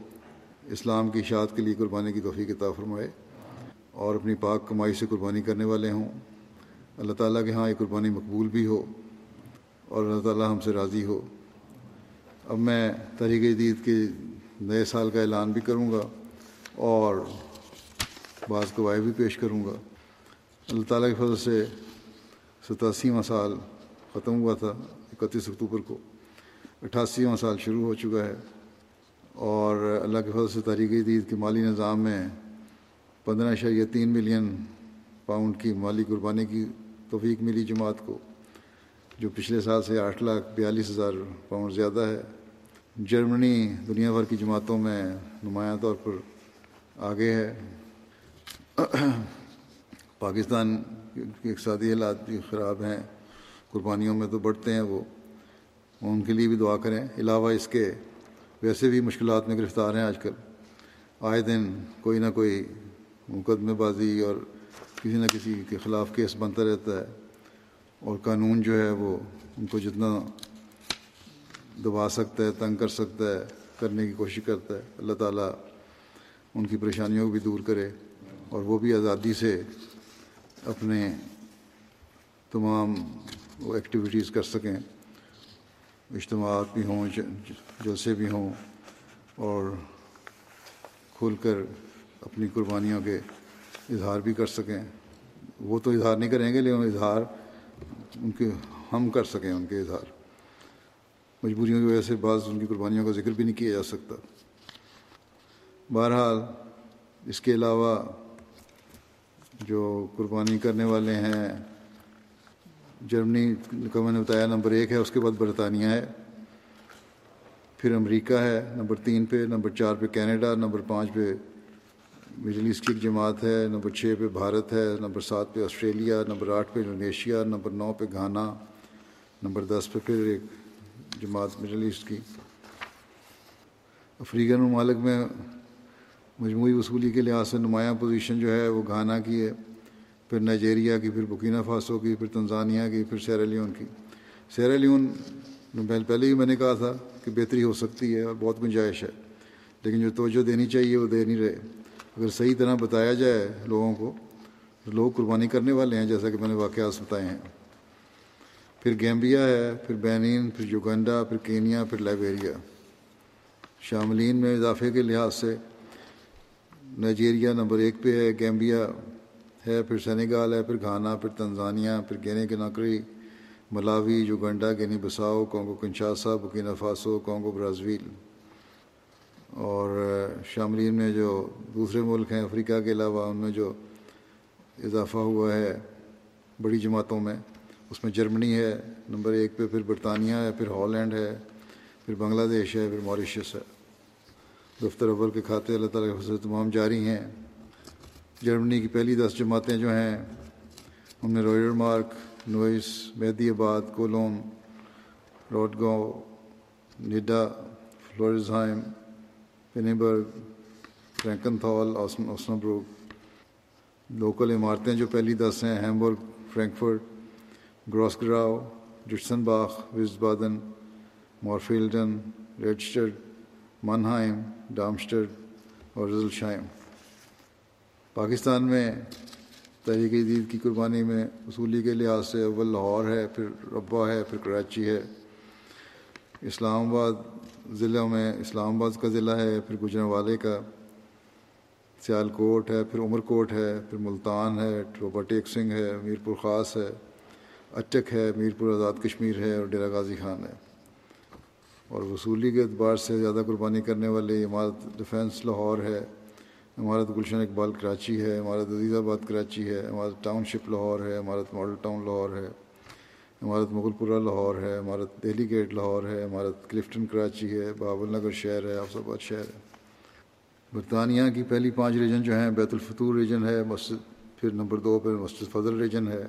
اسلام کی اشاعت کے لیے قربانی کی توفیق عطا فرمائے اور اپنی پاک کمائی سے قربانی کرنے والے ہوں۔ اللہ تعالیٰ کے ہاں یہ قربانی مقبول بھی ہو اور اللہ تعالیٰ ہم سے راضی ہو۔ اب میں تحریک جدید کے نئے سال کا اعلان بھی کروں گا اور بعض گواہی بھی پیش کروں گا۔ اللہ تعالیٰ کے فضل سے ستاسیواں سال ختم ہوا تھا، اکتیس اکتوبر کو۔ اٹھاسیواں سال شروع ہو چکا ہے اور اللہ کے فضل سے تحریک جدید کے مالی نظام میں پندرہ اشاریہ تین ملین پاؤنڈ کی مالی قربانی کی توفیق ملی جماعت کو، جو پچھلے سال سے آٹھ لاکھ بیالیس ہزار پاؤنڈ زیادہ ہے۔ جرمنی دنیا بھر کی جماعتوں میں نمایاں طور پر آگے ہے۔ پاکستان کے اقتصادی حالات بھی خراب ہیں، قربانیوں میں تو بڑھتے ہیں وہ۔ ان کے لیے بھی دعا کریں۔ علاوہ اس کے ویسے بھی مشکلات میں گرفتار ہیں آج کل۔ آئے دن کوئی نہ کوئی مقدمے بازی اور کسی نہ کسی کے خلاف کیس بنتا رہتا ہے اور قانون جو ہے وہ ان کو جتنا دبا سکتا ہے، تنگ کر سکتا ہے، کرنے کی کوشش کرتا ہے۔ اللہ تعالیٰ ان کی پریشانیوں کو بھی دور کرے اور وہ بھی آزادی سے اپنے تمام وہ ایکٹیویٹیز کر سکیں۔ اجتماعات بھی ہوں جلسے بھی ہوں اور کھل کر اپنی قربانیوں کے اظہار بھی کر سکیں۔ وہ تو اظہار نہیں کریں گے، لیکن اظہار ان کے ہم کر سکیں ان کے اظہار۔ مجبوریوں کی وجہ سے بعض ان کی قربانیوں کا ذکر بھی نہیں کیا جا سکتا۔ بہرحال، اس کے علاوہ جو قربانی کرنے والے ہیں جرمنی کا میں نے بتایا نمبر ایک ہے، اس کے بعد برطانیہ ہے، پھر امریکہ ہے، نمبر تین پہ، نمبر چار پہ کینیڈا، نمبر پانچ پہ مڈل ایسٹ کی جماعت ہے، نمبر چھ پہ بھارت ہے، نمبر سات پہ آسٹریلیا، نمبر آٹھ پہ انڈونیشیا، نمبر نو پہ گھانا، نمبر دس پہ پھر ایک جماعت مڈل ایسٹ کی۔ افریقن ممالک میں مجموعی وصولی کے لحاظ سے نمایاں پوزیشن جو ہے، وہ گھانا کی ہے۔ پھر نائجیریا کی، پھر بکینہ فاسو کی، پھر تنزانیہ کی، پھر سیرالیون کی۔ سیرالیون پہلے ہی میں نے کہا تھا کہ بہتری ہو سکتی ہے اور بہت گنجائش ہے۔ لیکن جو توجہ دینی چاہیے وہ دے نہیں رہے۔ اگر صحیح طرح بتایا جائے لوگوں کو، لوگ قربانی کرنے والے ہیں، جیسا کہ میں نے واقعات بتائے ہیں۔ پھر گیمبیا ہے، پھر بینین، پھر یوگنڈا، پھر کینیا، پھر لائبیریا۔ شاملین میں اضافے کے لحاظ سے نائجیریا نمبر ایک پہ ہے، گیمبیا ہے، پھر سینیگال ہے، پھر گھانا، پھر تنزانیہ پھر گینے کے نقری Malawi, Uganda Guinea Bissau, Congo Kinshasa Burkina Faso Congo Brazil اور شاملین میں جو دوسرے ملک ہیں افریقہ کے علاوہ ان میں جو اضافہ ہوا ہے بڑی جماعتوں میں، اس میں جرمنی ہے، نمبر ایک پہ پھر برطانیہ ہے، پھر ہالینڈ ہے، پھر بنگلہ دیش ہے، پھر موریشس ہے۔ دفتر اول کے کھاتے اللہ تعالیٰ کے فضل تمام جاری ہیں۔ جرمنی کی پہلی دس جماعتیں جو ہیں ان میں روئر مارک، نوئس، مہدی آباد، کولوم، روڈگاؤں، نڈا، فلورزہائم پینیبرگ فرینکن تھال اوسنبروک لوکل عمارتیں جو پہلی دس ہیں، ہیمبرگ، فرینکفرٹ گراسگراؤ جٹسن باغ وز بادن مورفیلڈن ریڈسٹرڈ منہائم ڈامسٹرڈ اور رزل شائم پاکستان میں تحریک جدید کی قربانی میں اصولی کے لحاظ سے اول لاہور ہے، پھر ربا ہے، پھر کراچی ہے۔ اسلام آباد ضلع میں اسلام آباد کا ضلع ہے، پھر گجرا والے کا۔ سیال کوٹ ہے، پھر عمر کوٹ ہے، پھر ملتان ہے ٹروپا ٹیک سنگھ ہے میر پور خاص ہے۔ اچک ہے میر پور آزاد کشمیر ہے اور ڈیرا غازی خان ہے۔ اور وصولی کے اعتبار سے زیادہ قربانی کرنے والے عمارت ڈیفینس لاہور ہے۔ عمارت گلشن اقبال کراچی ہے عمارت عزیز آباد کراچی ہے عمارت ٹاؤن شپ لاہور ہے عمارت ماڈل ٹاؤن لاہور ہے عمارت مغل پورہ لاہور ہے عمارت دہلی گیٹ لاہور ہے عمارت کلفٹن کراچی ہے بابل نگر شہر ہے آفس آباد شہر ہے۔ برطانیہ کی پہلی پانچ ریجن جو ہیں، بیت الفطور ریجن ہے، مسجد پھر نمبر دو پہ مسجد فضل ریجن ہے،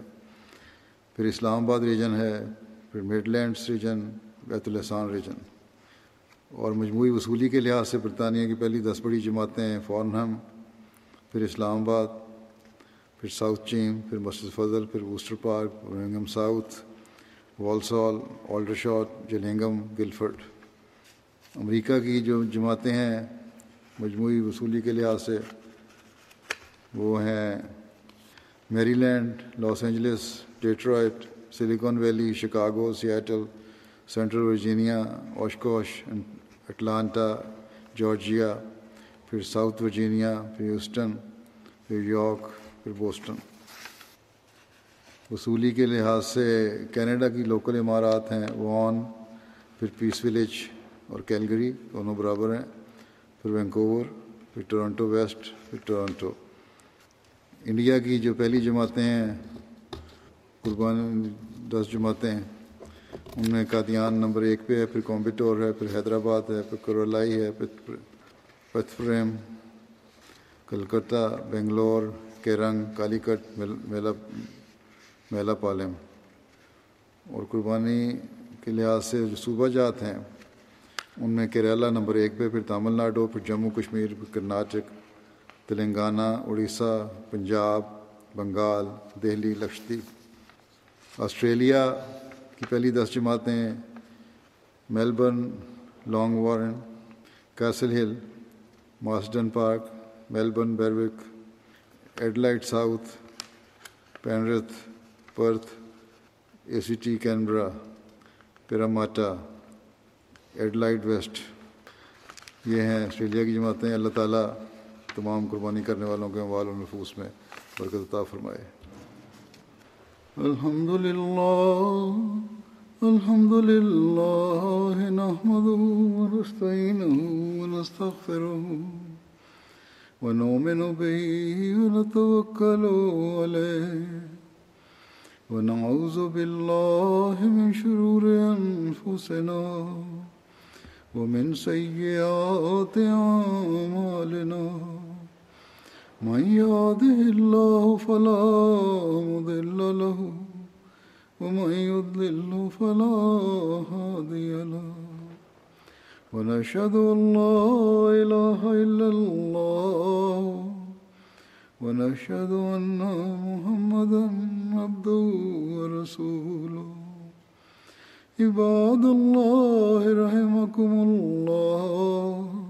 پھر اسلام آباد ریجن ہے، پھر مڈ لینڈس ریجن، بیت الحسان ریجن۔ اور مجموعی وصولی کے لحاظ سے برطانیہ کی پہلی دس بڑی جماعتیں ہیں، فورنہم، پھر اسلام آباد، پھر ساؤتھ چین، پھر مسجد فضل، پھر Worcester Park Birmingham south, Walsall Aldershot Gillingham Guildford. امریکہ کی جو جماعتیں ہیں مجموعی وصولی کے لحاظ سے، وہ ہیں Maryland Los Angeles, Detroit, Silicon Valley, Chicago, Seattle, central Virginia, Oshkosh Atlanta, Georgia, پھر ساؤتھ ورجینیا، پھر ہیوسٹن، پھر یارک، پھر بوسٹن۔ وصولی کے لحاظ سے کینیڈا کی لوکل عمارات ہیں وان، پھر پیس ولیج اور کیلگری دونوں برابر ہیں، پھر وینکوور، پھر ٹورنٹو ویسٹ، پھر ٹورنٹو۔ انڈیا کی جو پہلی جماعتیں ہیں قربان دس جماعتیں ان میں قادیان نمبر ایک پہ ہے، پھر کومبیٹور ہے، پھر حیدرآباد ہے، پھر کرولائی ہے، پھر پتفریم کلکتہ، بنگلور، کیرنگ کالی کٹ میلا میلا پالم اور قربانی کے لحاظ سے جو صوبہ جات ہیں، ان میں کیرلا نمبر ایک پہ، پھر تامل ناڈو، پھر جموں، کشمیر، پھر کرناٹک، تلنگانہ، اڑیسہ، پنجاب، بنگال، دہلی، لکشدیپ۔ آسٹریلیا کی پہلی دس جماعتیں Melbourne, Langwarrin, Castle Hill, Marsden Park, Melbourne, Berwick, Adelaide South, Penrith, Perth A C T Canberra, Parramatta, Adelaide West, یہ ہیں آسٹریلیا کی جماعتیں اللہ تعالیٰ تمام قربانی کرنے والوں کے وال و نفوس میں برکت عطا فرمائے۔ الحمد لله الحمد لله نحمده ونستعينه ونستغفره ونؤمن به ونتوكل عليه ونعوذ بالله من شرور أنفسنا ومن سيئات أعمالنا من يهده الله فلا مضل له، ومن يضلل فلا هادي له. ونشهد أن لا إله إلا الله، ونشهد أن محمدا عبده ورسوله. عباد الله رحمكم الله.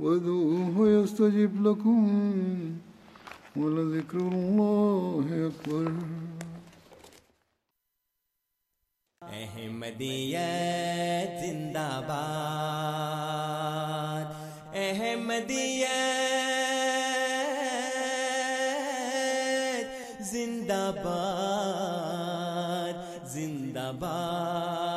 وادعوه يستجب لكم ولذكر الله أكبر. احمدیت زندہ باد احمدیت زندہ باد زندہ باد.